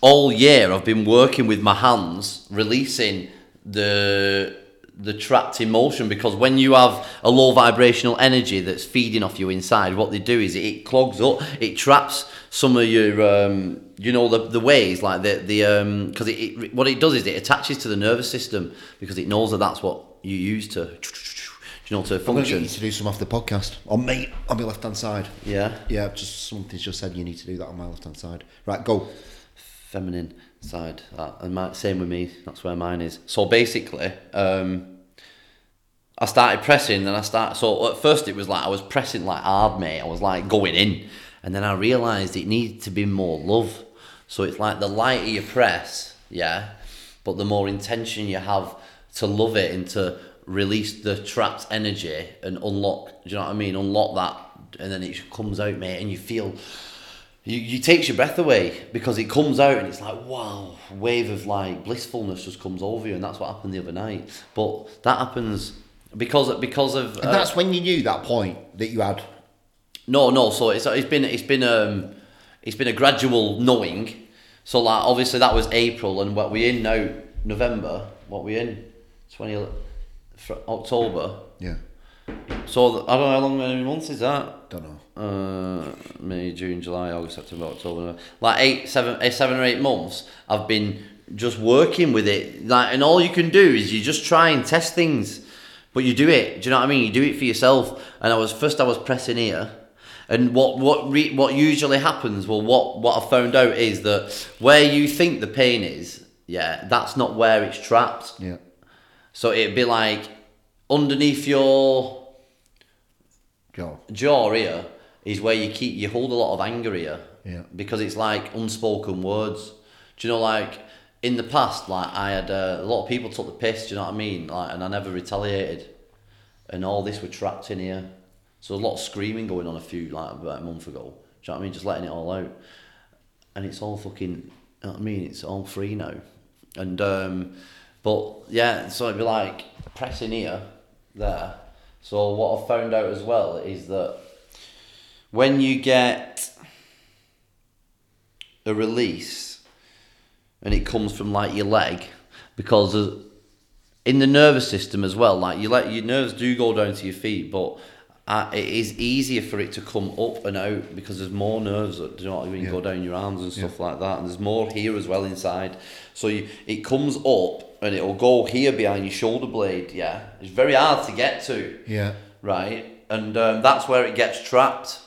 all year I've been working with my hands, releasing the the trapped emotion because when you have a low vibrational energy that's feeding off you inside, what they do is it clogs up, it traps some of your um, you know the the ways like the the um because it, it what it does is it attaches to the nervous system because it knows that that's what you use to you know to I'm function. to do some off the podcast. On me, on my left hand side. Yeah. Yeah, just something's just said you need to do that on my left hand side. Right, go. feminine side. That and my, same with me. That's where mine is. So basically, um, I started pressing, and I start. So at first it was like I was pressing like hard, mate. I was like going in, and then I realised it needed to be more love. So it's like the lighter you press, yeah, but the more intention you have to love it and to release the trapped energy and unlock. Do you know what I mean? Unlock that, and then it comes out, mate, and you feel. You, you takes your breath away because it comes out and it's like wow wave of like blissfulness just comes over you and that's what happened the other night but that happens because because of And that's when you knew that point that you had. no, no. So it's it's been it's been um it's been a gradual knowing. So like obviously that was April, and what we're in now November. What we're in twenty October. Yeah. So I don't know how long many months is that. Don't know. Uh, May, June, July, August, September, October, November. like eight, seven, eight, seven or eight months. I've been just working with it, like, and all you can do is you just try and test things, but you do it. Do you know what I mean? You do it for yourself. And I was first, I was pressing here, and what what re, what usually happens? Well, what what I found out is that where you think the pain is, yeah, that's not where it's trapped. Yeah. So it'd be like underneath your jaw, jaw here is where you keep you hold a lot of anger here. Yeah. Because it's like unspoken words. Do you know like in the past like I had uh, a lot of people took the piss, do you know what I mean? Like and I never retaliated. And all this were trapped in here. So a lot of screaming going on a few like about a month ago. Do you know what I mean? Just letting it all out. And it's all fucking you know what I mean? It's all free now. And um but yeah, so it'd be like pressing here, there. So what I found out as well is that when you get a release and it comes from like your leg, because in the nervous system as well, like you let your nerves do go down to your feet, but uh, it is easier for it to come up and out because there's more nerves that do you know what Yeah. go down your arms and stuff like that, and there's more here as well inside. So you, it comes up and it'll go here behind your shoulder blade. Yeah, it's very hard to get to Yeah. right? And um, that's where it gets trapped.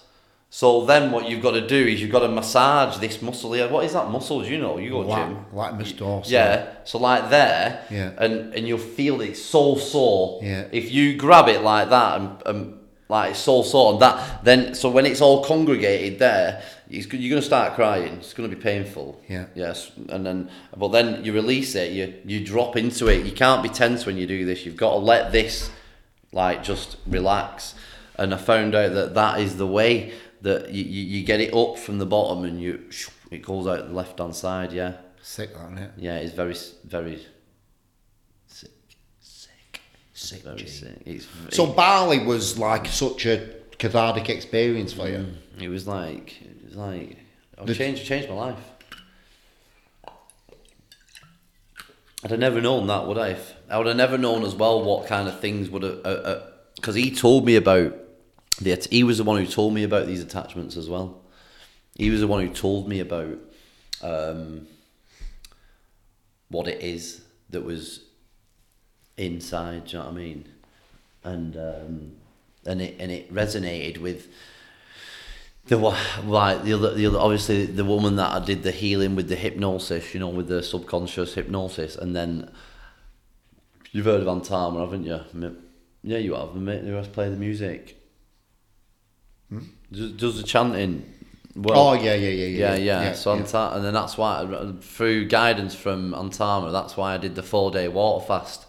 So then what you've got to do is you've got to massage this muscle here. What is that muscle? Do you know? You go Lat- gym. latimus dorsi. Yeah. So like there. Yeah. And and you'll feel it so sore. Yeah. If you grab it like that and, and like it's so sore and that then so when it's all congregated there, it's, you're gonna start crying. It's gonna be painful. Yeah. Yes. And then but then you release it. You you drop into it. You can't be tense when you do this. You've got to let this like just relax. And I found out that that is the way that you, you, you get it up from the bottom and you it goes out the left hand side. Yeah, Sick, that, isn't it? yeah, it's very very sick, Sick. Sick. very G. sick. It's So Bali was like such a cathartic experience for you. Mm. it, was like it was like The- changed changed my life. I'd have never known that, would I? I would have never known as well what kind of things would have. Uh, uh, because he told me about the. He was the one who told me about these attachments as well. He was the one who told me about um, what it is that was inside. Do you know what I mean? And um, and it and it resonated with the like the other the other obviously the woman that I did the healing with the hypnosis, you know, with the subconscious hypnosis, and then you've heard of Antama, haven't you? Yeah, you have. Mate who has played the music. Does, does the chanting. Well, oh yeah, yeah, yeah, yeah, yeah. yeah. yeah so Anta- and then that's why through guidance from Antama, that's why I did the four day water fast,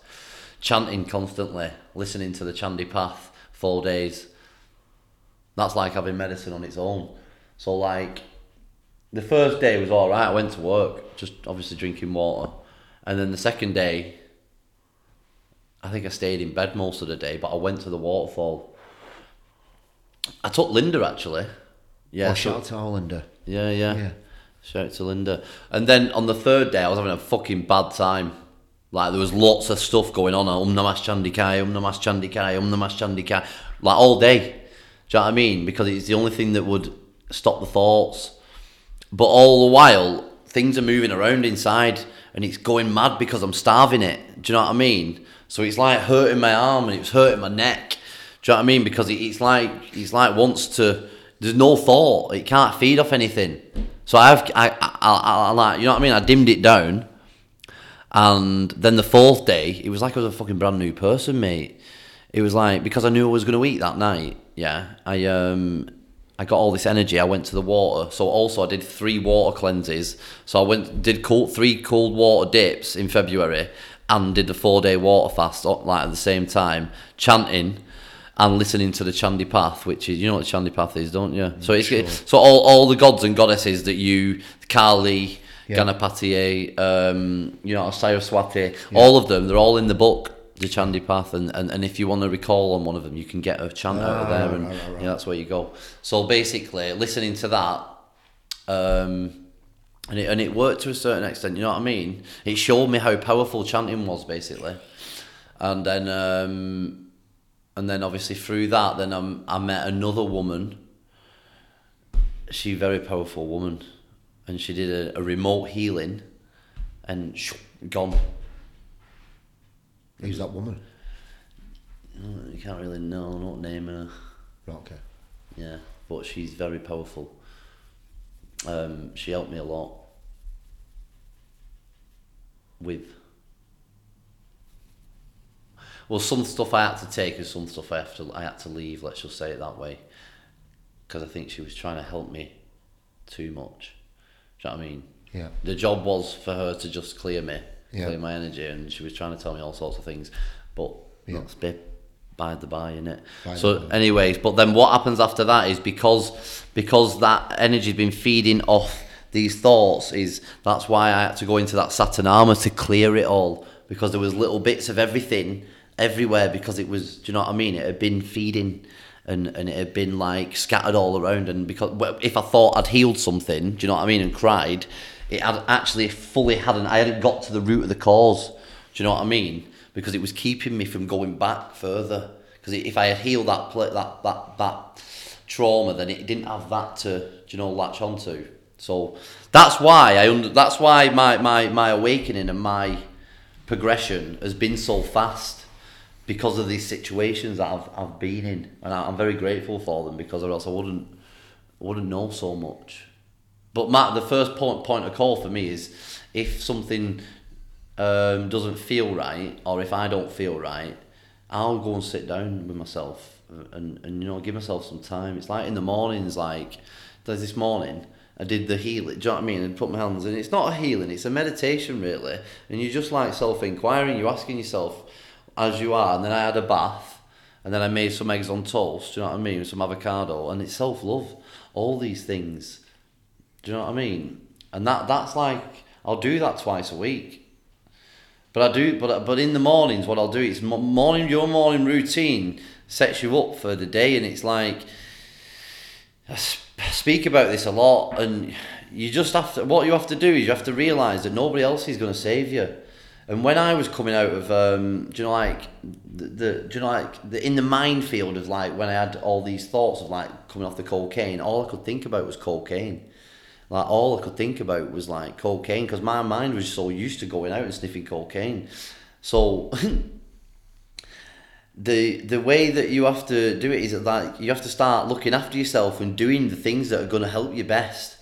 chanting constantly, listening to the Chandi Path four days. That's like having medicine on its own. So like, the first day was all right. I went to work, just obviously drinking water, and then the second day, I think I stayed in bed most of the day, but I went to the waterfall. I took Linda actually. Yeah, Oh, shout out to Linda. yeah, yeah. Yeah. Shout out to Linda. And then on the third day, I was having a fucking bad time. Like there was lots of stuff going on. Om Namas Chandikai, Om Namas Chandikai, Om Namas Chandikai. Like all day. Do you know what I mean? Because it's the only thing that would stop the thoughts. But all the while, things are moving around inside and it's going mad because I'm starving it. Do you know what I mean? So it's like hurting my arm and it's hurting my neck. Do you know what I mean? Because it's like it's like wants to. There's no thought. It can't feed off anything. So I've I I, I, I like you know what I mean. I dimmed it down, and then the fourth day, it was like I was a fucking brand new person, mate. It was like because I knew I was going to eat that night. Yeah, I um I got all this energy. I went to the water. So also I did three water cleanses. So I went did cold, three cold water dips in February. and did the four day water fast like at the same time, chanting and listening to the Chandi Path, which is you know what the Path is, don't you? So it's Sure. so all, all the gods and goddesses that you Kali, Yeah. Ganapati, um, you know Saraswati, all of them, they're all in the book. The Chandi Path, and, and, and if you want to recall on one of them, you can get a chant out of Ah, there, and right, right, right. yeah, that's where you go. So basically, listening to that, um, and it and it worked to a certain extent. You know what I mean? It showed me how powerful chanting was, basically, and then um, and then obviously through that, then um, I met another woman. She a very powerful woman, and she did a, a remote healing, and shoo, gone. Who's that woman? You can't really know, not naming her. Right, okay. Yeah, but she's very powerful. Um, she helped me a lot with. Well, some stuff I had to take and some stuff I have to I had to leave. Let's just say it that way, because I think she was trying to help me too much. Do you know what I mean? Yeah. The job was for her to just clear me, Yeah. clear my energy, and she was trying to tell me all sorts of things. But Yeah. that's bit by the by, innit? By So, anyways, but then what happens after that is because because that energy's been feeding off these thoughts is that's why I had to go into that Saturn armor to clear it all because there was little bits of everything everywhere because it was do you know what I mean? It had been feeding and, and it had been like scattered all around and because if I thought I'd healed something, do you know what I mean, and cried, it had actually fully hadn't I hadn't got to the root of the cause. Do you know what I mean? Because it was keeping me from going back further. Because if I had healed that that that that trauma, then it didn't have that to you know latch onto. So that's why I under, that's why my, my my awakening and my progression has been so fast because of these situations that I've I've been in, and I, I'm very grateful for them because or else I wouldn't wouldn't know so much. But Matt, the first point point of call for me is if something um, doesn't feel right, or if I don't feel right, I'll go and sit down with myself and, and you know give myself some time. It's like in the mornings, like there's this morning. I did the healing, do you know what I mean? And put my hands in. It's not a healing, it's a meditation, really. And you're just like self inquiring, you're asking yourself as you are. And then I had a bath, and then I made some eggs on toast, do you know what I mean? Some avocado, and it's self love. All these things. Do you know what I mean? And that that's like I'll do that twice a week. But I do, but but in the mornings, what I'll do is morning. Your morning routine sets you up for the day, and it's like I speak about this a lot, and you just have to. What you have to do is you have to realize that nobody else is going to save you. And when I was coming out of, um, do you know, like the, the do you know, like the in the minefield of like when I had all these thoughts of like coming off the cocaine, all I could think about was cocaine. Like all I could think about was like cocaine because my mind was so used to going out and sniffing cocaine. So <laughs> the the way that you have to do it is that like you have to start looking after yourself and doing the things that are going to help you best.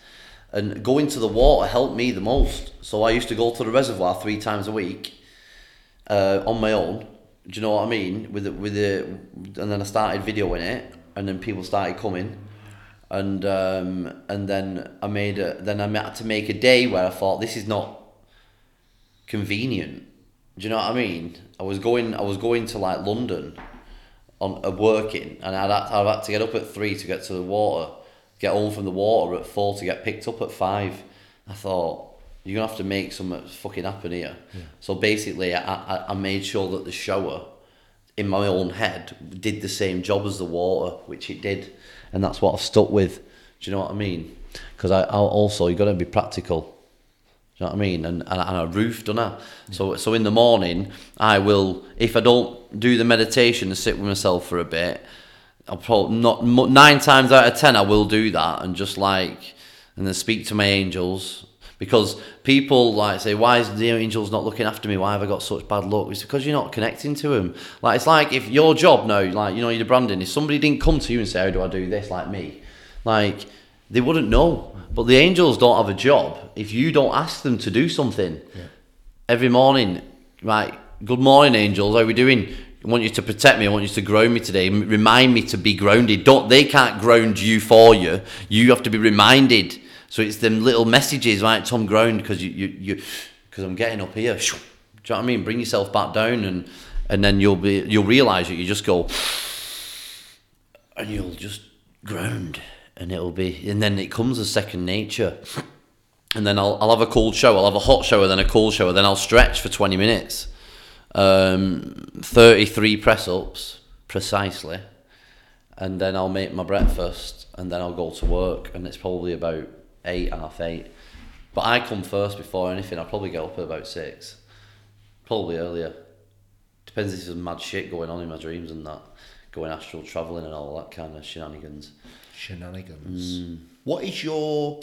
And going to the water helped me the most. So I used to go to the reservoir three times a week uh, on my own. Do you know what I mean? With the, with the, and then I started videoing it, and then people started coming, and um, and then I made a, then I had to make a day where I thought this is not convenient. Do you know what I mean? I was going I was going to like London on uh, working, and I'd had, I'd had to get up at three to get to the water, get home from the water at four to get picked up at five. I thought you're gonna have to make something fucking happen here. So basically, I, I I made sure that the shower in my own head did the same job as the water, which it did, and that's what I've stuck with. Do you know what I mean? Because I I'll also you got to be practical. Do you know what I mean? And and, and a roof, don't I? So so in the morning, I will if I don't do the meditation and sit with myself for a bit, I'll probably not nine times out of ten I will do that and just like and then speak to my angels because people like say why is the angels not looking after me why have I got such bad luck it's because you're not connecting to them like it's like if your job now like you know you're branding if somebody didn't come to you and say how do I do this like me like they wouldn't know but the angels don't have a job if you don't ask them to do something every morning, right? Good morning, angels. How are we doing? I want you to protect me. I want you to ground me today. Remind me to be grounded. Don't they can't ground you for you. You have to be reminded. So it's them little messages, right? Tom ground because you you you because I'm getting up here. Do you know what I mean? Bring yourself back down, and and then you'll be you'll realise that you just go, and you'll just ground, and it'll be, and then it comes as second nature. And then I'll, I'll have a cold shower, I'll have a hot shower, then a cold shower, then I'll stretch for 20 minutes. Um, 33 press ups, precisely. And then I'll make my breakfast, and then I'll go to work, and it's probably about 8, half 8. But I come first before anything, I'll probably get up at about 6. Probably earlier. Depends if there's mad shit going on in my dreams and that. Going astral travelling and all that kind of shenanigans. Shenanigans. What is your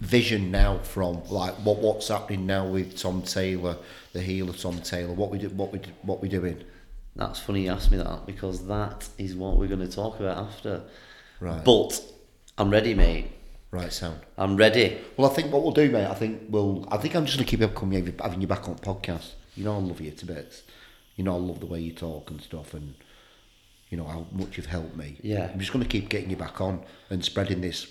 vision now from like what what's happening now with Tom Taylor, the healer Tom Taylor? What we do, what we do, what we doing? That's funny you asked me that because that is what we're going to talk about after. Right. But I'm ready, mate. Right, sound. I'm ready. Well, I think what we'll do, mate. I think we'll. I think I'm just gonna keep up coming having you back on podcast. You know, I love you to bits. You know, I love the way you talk and stuff, and you know how much you've helped me. Yeah. I'm just gonna keep getting you back on and spreading this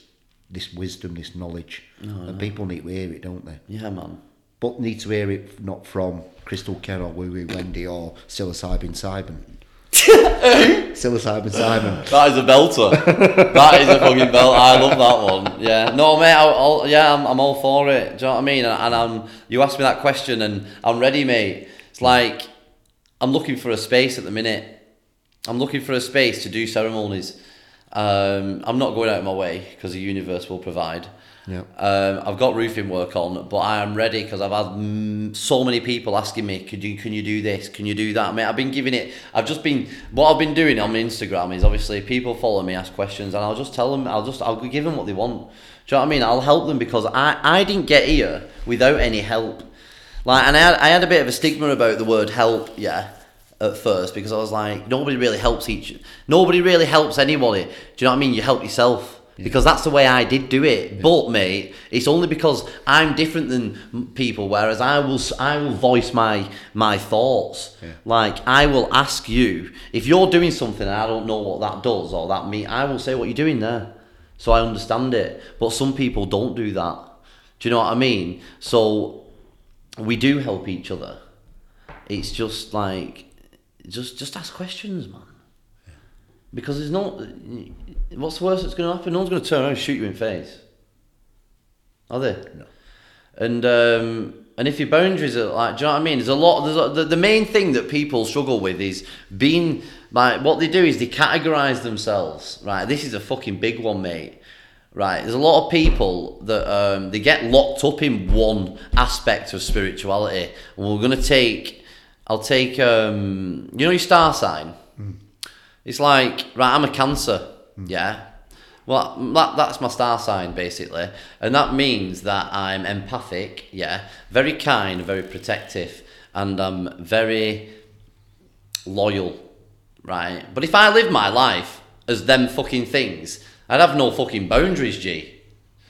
this wisdom, this knowledge, oh, and people need to hear it, don't they? Yeah, man. But need to hear it not from Crystal Ken or Woo Woo Wendy or Psilocybin Simon. <laughs> Psilocybin Simon. <laughs> That is a belter. that is a fucking belt. I love that one. Yeah. No, mate. I'll, I'll, yeah, I'm, I'm all for it. Do you know what I mean? And, and I'm. You asked me that question, and I'm ready, mate. It's like I'm looking for a space at the minute. I'm looking for a space to do ceremonies. Um, I'm not going out of my way because the universe will provide. Yeah. Um, I've got roofing work on, but I am ready because I've had mm, so many people asking me, "Could you, can you do this? Can you do that?" Mate, I've been giving it. I've just been. What I've been doing on my Instagram is obviously people follow me, ask questions, and I'll just tell them. I'll just. I'll give them what they want. Do you know what I mean? I'll help them because I. I didn't get here without any help. Like, and I had, I had a bit of a stigma about the word help. Yeah at first because I was like, nobody really helps each, nobody really helps anybody. Do you know what I mean? You help yourself because that's the way I did do it. But mate, it's only because I'm different than people. Whereas I will, I will voice my my thoughts. Yeah. Like I will ask you if you're doing something and I don't know what that does or that mean. I will say what you're doing there, so I understand it. But some people don't do that. Do you know what I mean? So we do help each other. It's just like just just ask questions, man. Because there's not. what's the worst that's going to happen? No one's going to turn around and shoot you in the face. Are they? No. And um, and if your boundaries are like, do you know what I mean? There's a lot. There's a, the, the main thing that people struggle with is being like what they do is they categorize themselves. Right, this is a fucking big one, mate. Right, there's a lot of people that um, they get locked up in one aspect of spirituality. And we're gonna take, I'll take, um, you know, your star sign. It's like, right, I'm a Cancer, yeah. Well, that, that's my star sign basically, and that means that I'm empathic, yeah, very kind, very protective, and I'm very loyal, right? But if I live my life as them fucking things, I'd have no fucking boundaries, G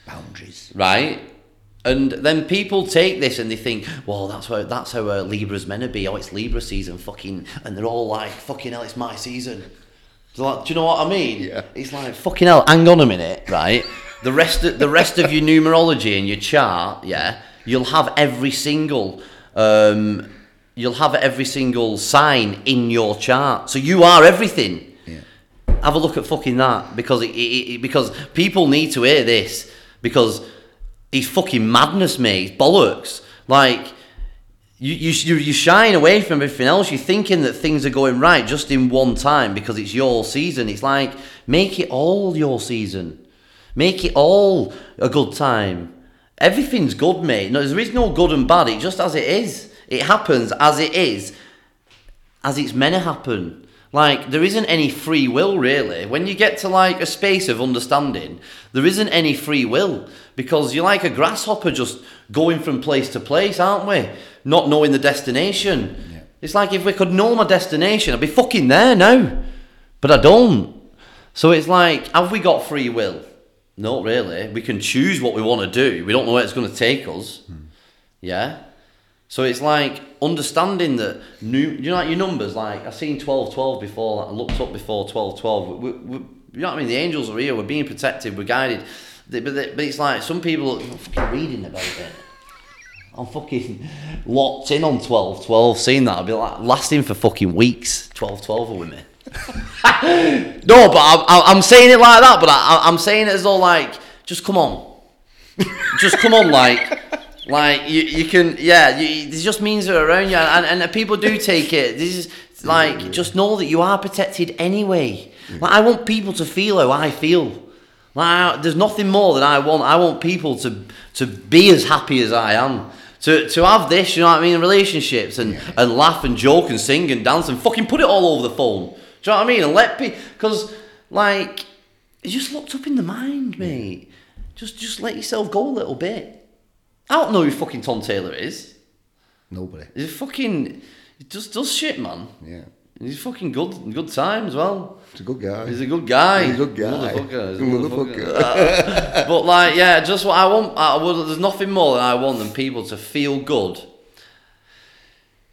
Boundaries. right? And then people take this and they think, well, that's how that's how uh, Libra's meant to be. Oh, it's Libra season, fucking, and they're all like, fucking hell, it's my season. So like, do you know what I mean? Yeah. It's like fucking hell. Hang on a minute, right? The rest of the rest of your numerology and your chart, yeah, you'll have every single, um, you'll have every single sign in your chart. So you are everything Yeah. have a look at fucking that because it, it, it because people need to hear this because it's fucking madness, mate. It's bollocks. Like you you you you shine away from everything else. You're thinking that things are going right just in one time because it's your season. It's like make it all your season. Make it all a good time. Everything's good, mate. No, there is no good and bad. It just as it is. It happens as it is as it's meant to happen. Like, there isn't any free will, really. When you get to, like, a space of understanding, there isn't any free will. Because you're like a grasshopper just going from place to place, aren't we? Not knowing the destination. Yeah. It's like if we could know my destination, I'd be fucking there now. But I don't. So it's like, have we got free will? Not really. We can choose what we want to do. We don't know where it's going to take us. Hmm. Yeah. So it's like understanding that new, you know, like your numbers. Like I've seen twelve twelve before. I looked up before twelve twelve. We, we, you know what I mean? The angels are here. We're being protected. We're guided. But, but it's like some people are fucking reading about it. I'm fucking locked in on 12 12, seeing that. I'll be like lasting for fucking weeks. 12 12 are with me. <laughs> no, but I'm, I'm- I'm saying it like that, but I, I'm saying it as though, like, just come on. just come on, like. Like you, you can, yeah. You, it just means they're around you, and, and, and people do take it. This is like just know that you are protected anyway. Like I want people to feel how I feel. Like I- there's nothing more that I want. I want people to to be as happy as I am. To to have this, you know what I mean, relationships and and laugh and joke and sing and dance and fucking put it all over the phone. Do you know what I mean? And let people, because like it's just locked up in the mind, mate. Just just let yourself go a little bit. I don't know who fucking Tom Taylor is. Nobody. He's fucking he just does shit, man. Yeah. He's fucking good good time as well. He's a good guy. He's a good guy. He's a good guy. Motherfucker. He's a Motherfucker. motherfucker. <laughs> but like, yeah, just what I want. I would, there's nothing more that I want than people to feel good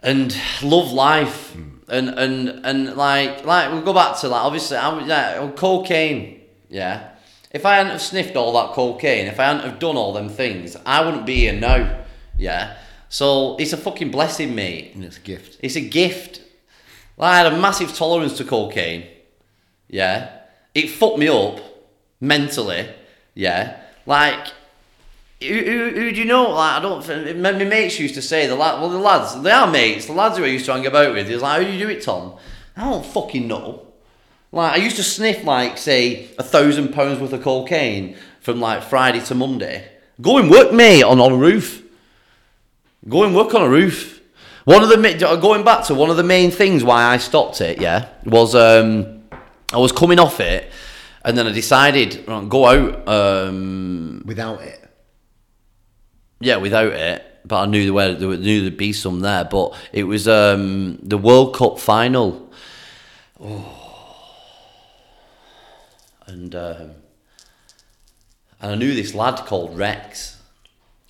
and love life. Hmm. And and and like like we'll go back to that. obviously I was yeah cocaine yeah. If I hadn't have sniffed all that cocaine, if I hadn't have done all them things, I wouldn't be here now. Yeah. So it's a fucking blessing, mate. And it's a gift. It's a gift. Like, I had a massive tolerance to cocaine. Yeah. It fucked me up mentally. Yeah. Like, who, who, who do you know? Like, I don't. My, my mates used to say the lad. Well, the lads, they are mates. The lads who I used to hang about with. He was like, "How do you do it, Tom?" I don't fucking know. Like, I used to sniff like, say, a thousand pounds worth of cocaine from like Friday to Monday. Go and work, mate, on on a roof. Go and work on a roof. One of the going back to one of the main things why I stopped it, yeah, was um, I was coming off it, and then I decided go out, um, Without it. yeah, without it. But I knew there, there knew there'd be some there. But it was um, the World Cup final. Oh. And um, and I knew this lad called Rex,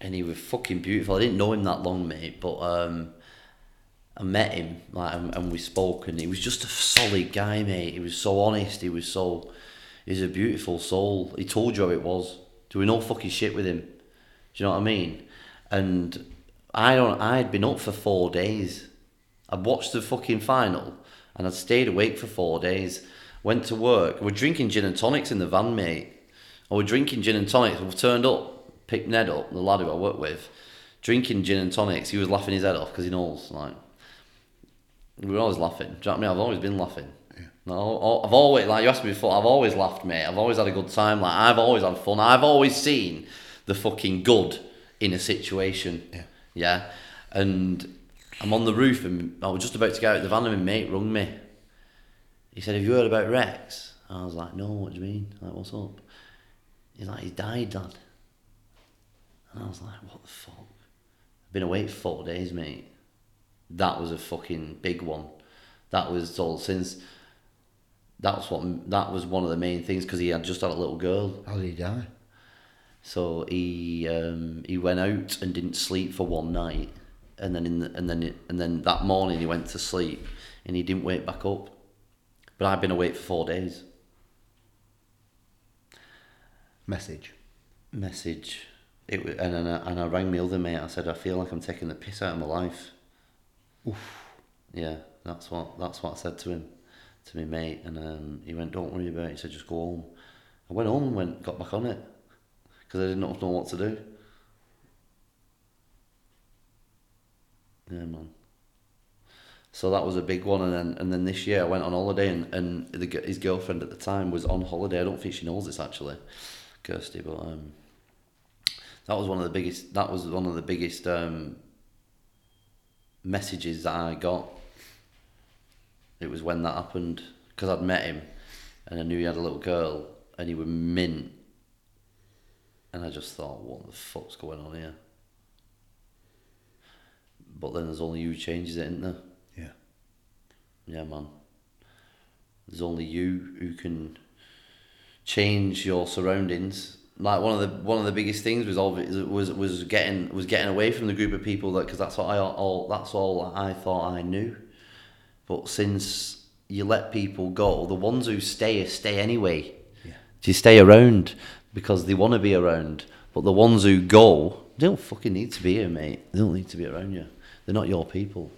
and he was fucking beautiful. I didn't know him that long, mate, but um, I met him like and, and we spoke, and he was just a solid guy, mate. He was so honest. He was so. He's a beautiful soul. He told you how it was. Doing no fucking shit with him. Do you know what I mean? And I don't. I'd been up for four days. I'd watched the fucking final, and I'd stayed awake for four days. Went to work. We're drinking gin and tonics in the van, mate. I was drinking gin and tonics. We've turned up, picked Ned up, the lad who I work with, drinking gin and tonics. He was laughing his head off because he knows, like, we were always laughing. Do you know what I mean? I've always been laughing. No, I've always like you asked me before. I've always laughed, mate. I've always had a good time. Like I've always had fun. I've always seen the fucking good in a situation. Yeah. Yeah. And I'm on the roof and I was just about to get out of the van and my mate rung me. He said, "Have you heard about Rex?" I was like, "No. What do you mean? Like, what's up?" He's like, "He died, dad." And I was like, "What the fuck?" I've been away for four days, mate. That was a fucking big one. That was all since. That's what that was one of the main things because he had just had a little girl. How did he die? So he um, he went out and didn't sleep for one night, and then in the, and then and then that morning he went to sleep and he didn't wake back up. But I've been awake for four days. Message. Message. It and then I, and I rang my other mate. I said I feel like I'm taking the piss out of my life. Oof. Yeah, that's what that's what I said to him, to my mate, and um, he went, "Don't worry about it." He said, "Just go home." I went home and went, got back on it, because I didn't know what to do. Yeah, man. So that was a big one, and then and then this year I went on holiday, and and the, his girlfriend at the time was on holiday. I don't think she knows this actually, Kirsty, but um, that was one of the biggest. That was one of the biggest um, messages that I got. It was when that happened because I'd met him, and I knew he had a little girl, and he was mint, and I just thought, what the fuck's going on here? But then there's only you changes it, isn't there? Yeah. Man. There's only you who can change your surroundings. Like one of the one of the biggest things was was was getting was getting away from the group of people that because that's what I all that's all I thought I knew. But since you let people go, the ones who stay stay anyway. Yeah. You stay around because they want to be around. But the ones who go, they don't fucking need to be here, mate. They don't need to be around you. They're not your people.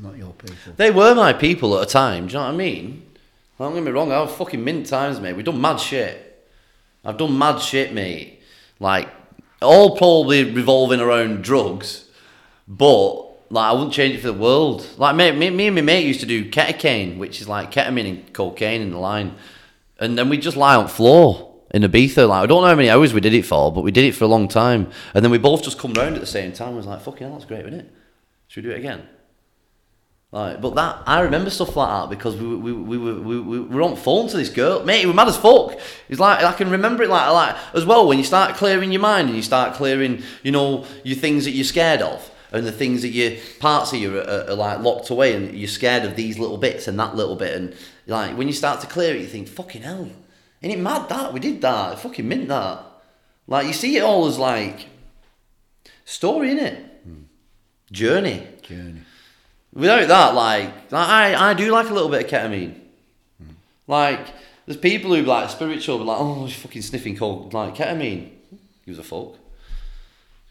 Not your people. They were my people at a time. Do you know what I mean? Don't get me wrong. I've fucking mint times, mate. We've done mad shit. I've done mad shit, mate. Like all probably revolving around drugs, but like I wouldn't change it for the world. Like me, me, me and my mate used to do ketamine, which is like ketamine and cocaine in the line, and then we just lie on the floor in Ibiza. Like I don't know how many hours we did it for, but we did it for a long time, and then we both just come round at the same time. I was like, "Fucking hell, that's great, isn't it? Should we do it again?" Like, but that I remember stuff like that because we we we we, we, we were on phone to this girl, mate. We were mad as fuck. It's like I can remember it like like as well when you start clearing your mind and you start clearing, you know, your things that you're scared of and the things that you parts of you are, are, are, like locked away and you're scared of these little bits and that little bit and like when you start to clear it, you think, fucking hell, ain't it mad that we did that? Fucking meant that. Like you see it all as like story in it, Hmm. journey. Journey. Without that, like, like I, I do like a little bit of ketamine. Like, there's people who like spiritual, but like, oh, he's fucking sniffing cold, like ketamine. Gives a fuck.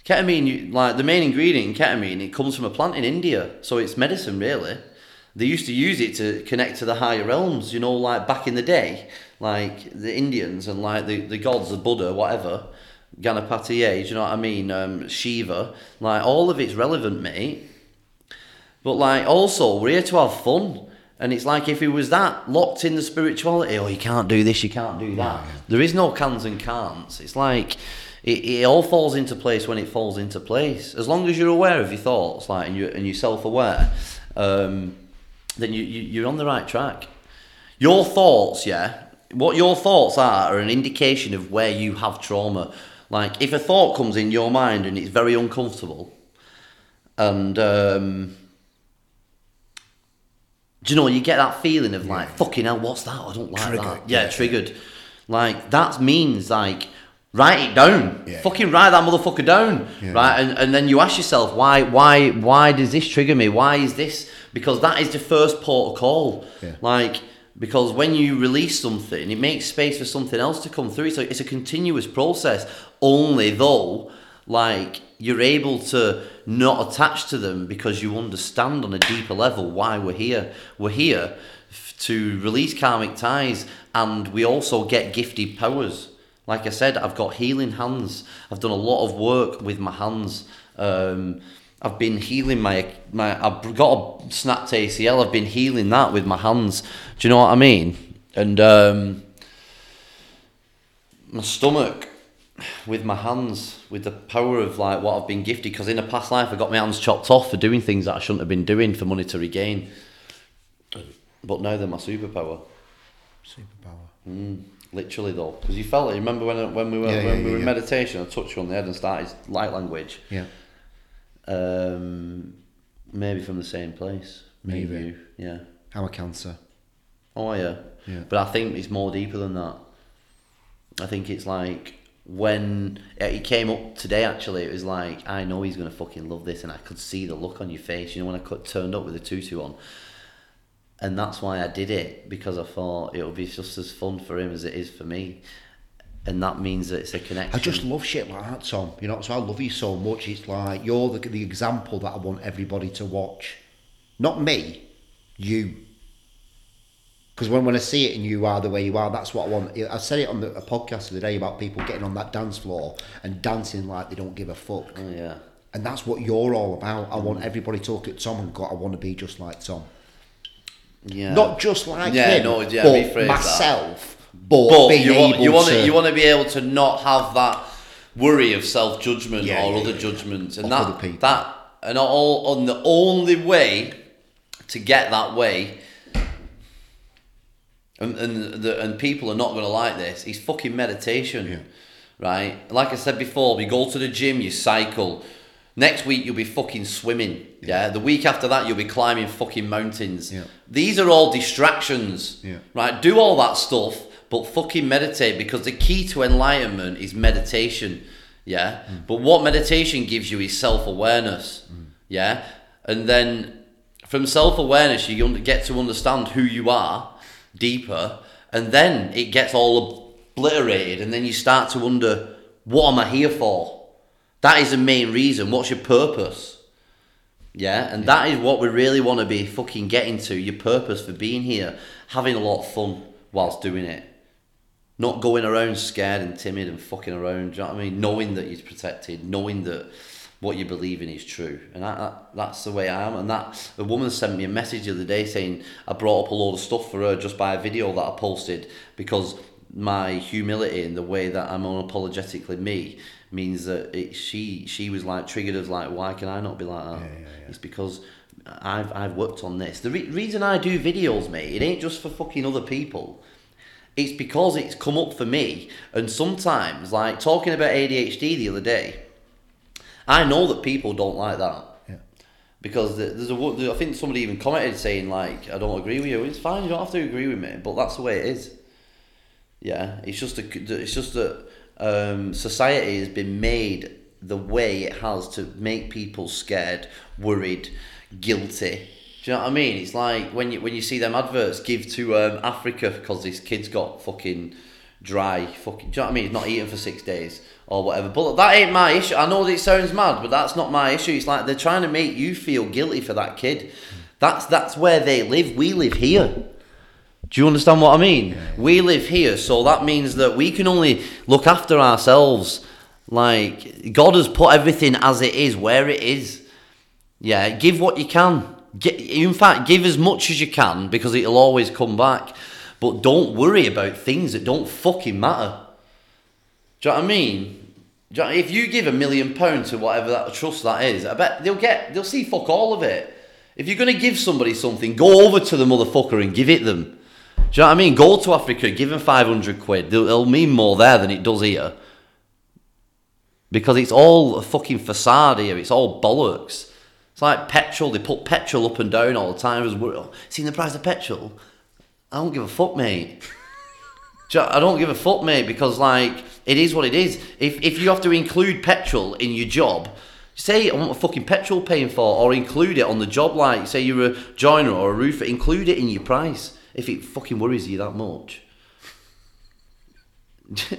Ketamine, you, like the main ingredient in ketamine, it comes from a plant in India, so it's medicine really. They used to use it to connect to the higher realms, you know, like back in the day, like the Indians and like the, the gods, the Buddha, whatever, Ganapati, do you know what I mean? Um, Shiva, like all of it's relevant, mate. But like also we're here to have fun. And it's like if it was that locked in the spirituality, oh you can't do this, you can't do that. There is no cans and can'ts. It's like it, it all falls into place when it falls into place. As long as you're aware of your thoughts, like and you and you're self aware, um, then you, you you're on the right track. Your thoughts, yeah. What your thoughts are are an indication of where you have trauma. Like if a thought comes in your mind and it's very uncomfortable, and um, do you know you get that feeling of like fucking hell, what's that? I don't like Triggered, that. Yeah, yeah. triggered. Like that means like write it down. Yeah. Fucking write that motherfucker down. Yeah. Right, and and then you ask yourself why why why does this trigger me? Why is this? Because that is the first port of call. Yeah. Like because when you release something, it makes space for something else to come through. So it's a continuous process. Only though, like you're able to not attach to them because you understand on a deeper level why we're here. We're here to release karmic ties, and we also get gifted powers. Like I said, I've got healing hands. I've done a lot of work with my hands. Um, I've been healing my my. I've got a snapped ACL. I've been healing that with my hands. Do you know what I mean? And um, my stomach with my hands, with the power of like what I've been gifted. Because in a past life, I got my hands chopped off for doing things that I shouldn't have been doing for monetary gain. But now they're my superpower. Superpower. Literally though, because you felt it. Remember when when we were Yeah, when yeah, we were in meditation, I touched you on the head and started light language. Yeah. Um, maybe from the same place. And Maybe. yeah. I'm a cancer. Oh yeah. Yeah. But I think it's more deeper than that. I think it's like when it came up today. Actually, it was like I know he's gonna fucking love this, and I could see the look on your face. You know when I cut, turned up with the tutu on, and that's why I did it because I thought it'll be just as fun for him as it is for me, and that means that it's a connection. I just love shit like that, Tom. You know, so I love you so much. It's like you're the, the example that I want everybody to watch. Not me, you. Because when, when I see it and you are the way you are, that's what I want. I said it on the, a podcast the other day about people getting on that dance floor and dancing like they don't give a fuck. Oh, yeah. And that's what you're all about. I want everybody to look at Tom and go, I want to be just like Tom. Yeah. Not just like Yeah, him, no, yeah, but that. myself. But, but being you want able you want to, to you want to be able to not have that worry of self judgment Yeah, or yeah, other judgments, and that other people. that and all on the only way to get that way. And and the, and people are not going to like this. Is fucking meditation, right? Like I said before, we go to the gym, you cycle. Next week you'll be fucking swimming. Yeah. The week after that you'll be climbing fucking mountains. Yeah. These are all distractions. Yeah. Right? Do all that stuff, but fucking meditate because the key to enlightenment is meditation. Yeah. Hmm. But what meditation gives you is self awareness. Hmm. Yeah. And then from self awareness, you get to understand who you are deeper, and then it gets all obliterated, and then you start to wonder, what am I here for? That is the main reason. What's your purpose? Yeah, and that is what we really want to be fucking getting to. Your purpose for being here, having a lot of fun whilst doing it, not going around scared and timid and fucking around. Do you know what I mean? Knowing that you're protected, knowing that what you believe in is true, and that, that that's the way I am. And that the woman sent me a message the other day saying I brought up a load of stuff for her just by a video that I posted because my humility and the way that I'm unapologetically me means that it, she she was like triggered as like why can I not be like that? Yeah, yeah, yeah. It's because I've I've worked on this. The re- reason I do videos, mate, it ain't just for fucking other people. It's because it's come up for me, and sometimes, like talking about ADHD the other day, I know that people don't like that Yeah. because there's a, I think somebody even commented saying like I don't agree with you. It's fine, you don't have to agree with me, but that's the way it is. Yeah, it's just a, it's just that um, society has been made the way it has to make people scared, worried, guilty. Do you know what I mean? It's like when you when you see them adverts give to um, Africa because this kid's got fucking dry fucking. Do you know what I mean? He's not eating for six days or whatever. But that ain't my issue. I know that it sounds mad, but that's not my issue. It's like they're trying to make you feel guilty for that kid. That's that's where they live. We live here. Do you understand what I mean? We live here, so that means that we can only look after ourselves. Like God has put everything as it is, where it is. Yeah, give what you can. Get, in fact, give as much as you can because it'll always come back. But don't worry about things that don't fucking matter. Do you know what I mean? You know- if you give a million pounds to whatever that trust that is, I bet they'll get they'll see fuck all of it. If you're gonna give somebody something, go over to the motherfucker and give it them. Do you know what I mean? Go to Africa, give them five hundred quid. It'll, it'll mean more there than it does here. Because it's all a fucking facade here. It's all bollocks. It's like petrol. They put petrol up and down all the time. We're oh, seeing the price of petrol. I don't give a fuck, mate. I don't give a fuck, mate, because like it is what it is. If if you have to include petrol in your job, say I want a fucking petrol paying for, or include it on the job. Like say you're a joiner or a roofer, include it in your price if it fucking worries you that much. <laughs>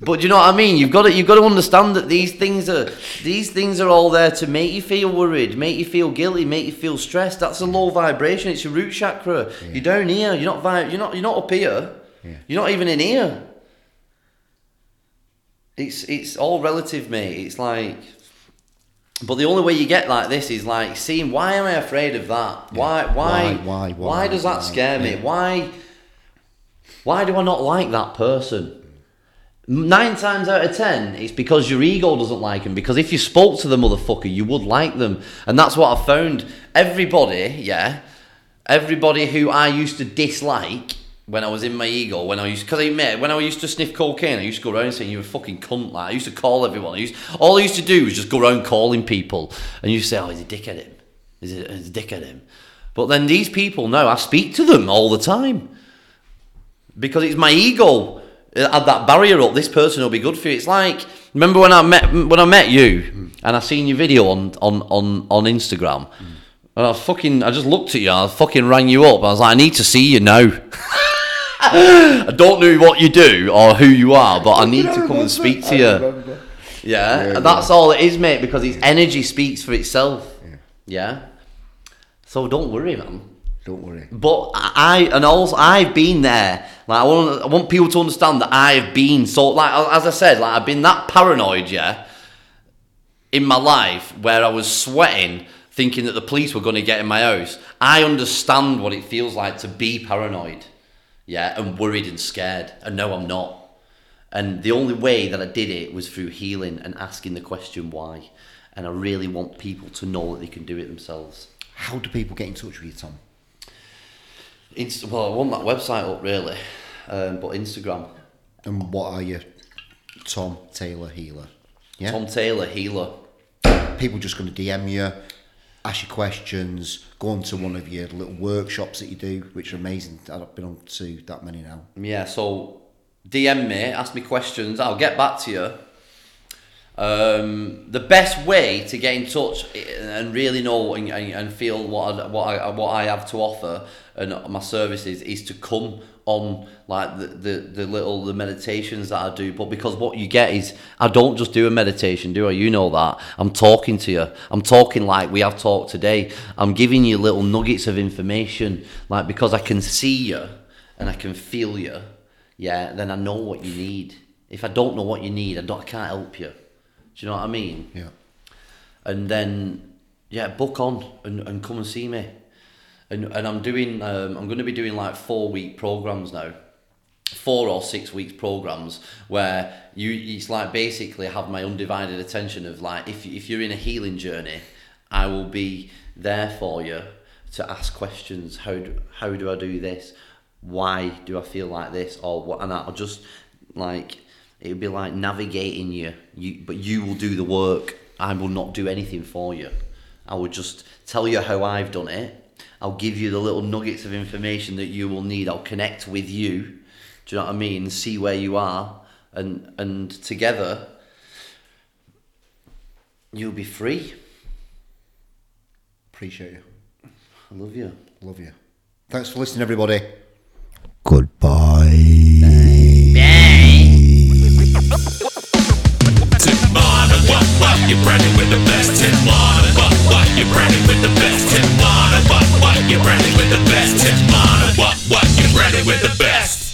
but do you know what I mean? You've got to you've got to understand that these things are these things are all there to make you feel worried, make you feel guilty, make you feel stressed. That's a low vibration. It's your root chakra. You're down here. You're not vi- You're not. You're not up here. Yeah. You're not even in here. It's it's all relative, mate. It's like, but the only way you get like this is like seeing why am I afraid of that? Why why Why, why, why, does that why? scare me? Yeah. Why why do I not like that person? Nine times out of ten, it's because your ego doesn't like them. Because if you spoke to the motherfucker, you would like them, and that's what I found. Everybody, yeah, everybody who I used to dislike when I was in my ego, when I used, because I met, when I used to sniff cocaine, I used to go around saying you were a fucking cunt. Like I used to call everyone. I used, all I used to do was just go around calling people, and you say, "Oh, he's a dick at him. It is a dick at him?" But then these people know I speak to them all the time because it's my ego uh, had that barrier up. This person will be good for you. It's like remember when I met when I met you and I seen your video on on on on Instagram. And I fucking I just looked at you. I fucking rang you up. I was like, I need to see you now. <laughs> I don't know what you do or who you are, but I need to come and speak to you. Yeah, and that's all it is, mate. Because its energy speaks for itself. Yeah. So don't worry, man. Don't worry. But I and also I've been there. Like I want I want people to understand that I've been so like as I said, like I've been that paranoid, yeah, in my life where I was sweating, thinking that the police were going to get in my house. I understand what it feels like to be paranoid, yeah, and worried and scared. And no, I'm not. And the only way that I did it was through healing and asking the question why. And I really want people to know that they can do it themselves. How do people get in touch with you, Tom? Inst- well, I want that website up really, um, but Instagram. And what are you? Tom Taylor Healer. Yeah. Tom Taylor Healer. People just going to DM you, ask you questions, go on to one of your little workshops that you do, which are amazing. I've been on to that many now. Yeah, so DM me, ask me questions. I'll get back to you. Um, the best way to get in touch and really know and, and, and feel what I, what I what I have to offer and my services is to come on like the, the, the little the meditations that I do. But because what you get is I don't just do a meditation do I? You know that. I'm talking to you. I'm talking like we have talked today. I'm giving you little nuggets of information like because I can see you and I can feel you yeah then I know what you need. If I don't know what you need I don't I can't help you. Do you know what I mean? Yeah. and then yeah, book on and, and come and see me. And and I'm doing um, I'm going to be doing like four week programs now, four or six weeks programs where you it's like basically have my undivided attention of like if if you're in a healing journey, I will be there for you to ask questions. How do, how do I do this? Why do I feel like this? Or what? And I'll just like it would be like navigating you. You but you will do the work. I will not do anything for you. I will just tell you how I've done it. I'll give you the little nuggets of information that you will need. I'll connect with you. Do you know what I mean? See where you are, and and together, you'll be free. Appreciate you. I love you. Love you. Thanks for listening, everybody. Tim Marner, what, what, you're ready with the best. Tim Marner, what, what, you're ready with the best. Tim Marner, what, you're ready with the best. Tim Marner, what, what, you're ready with the best.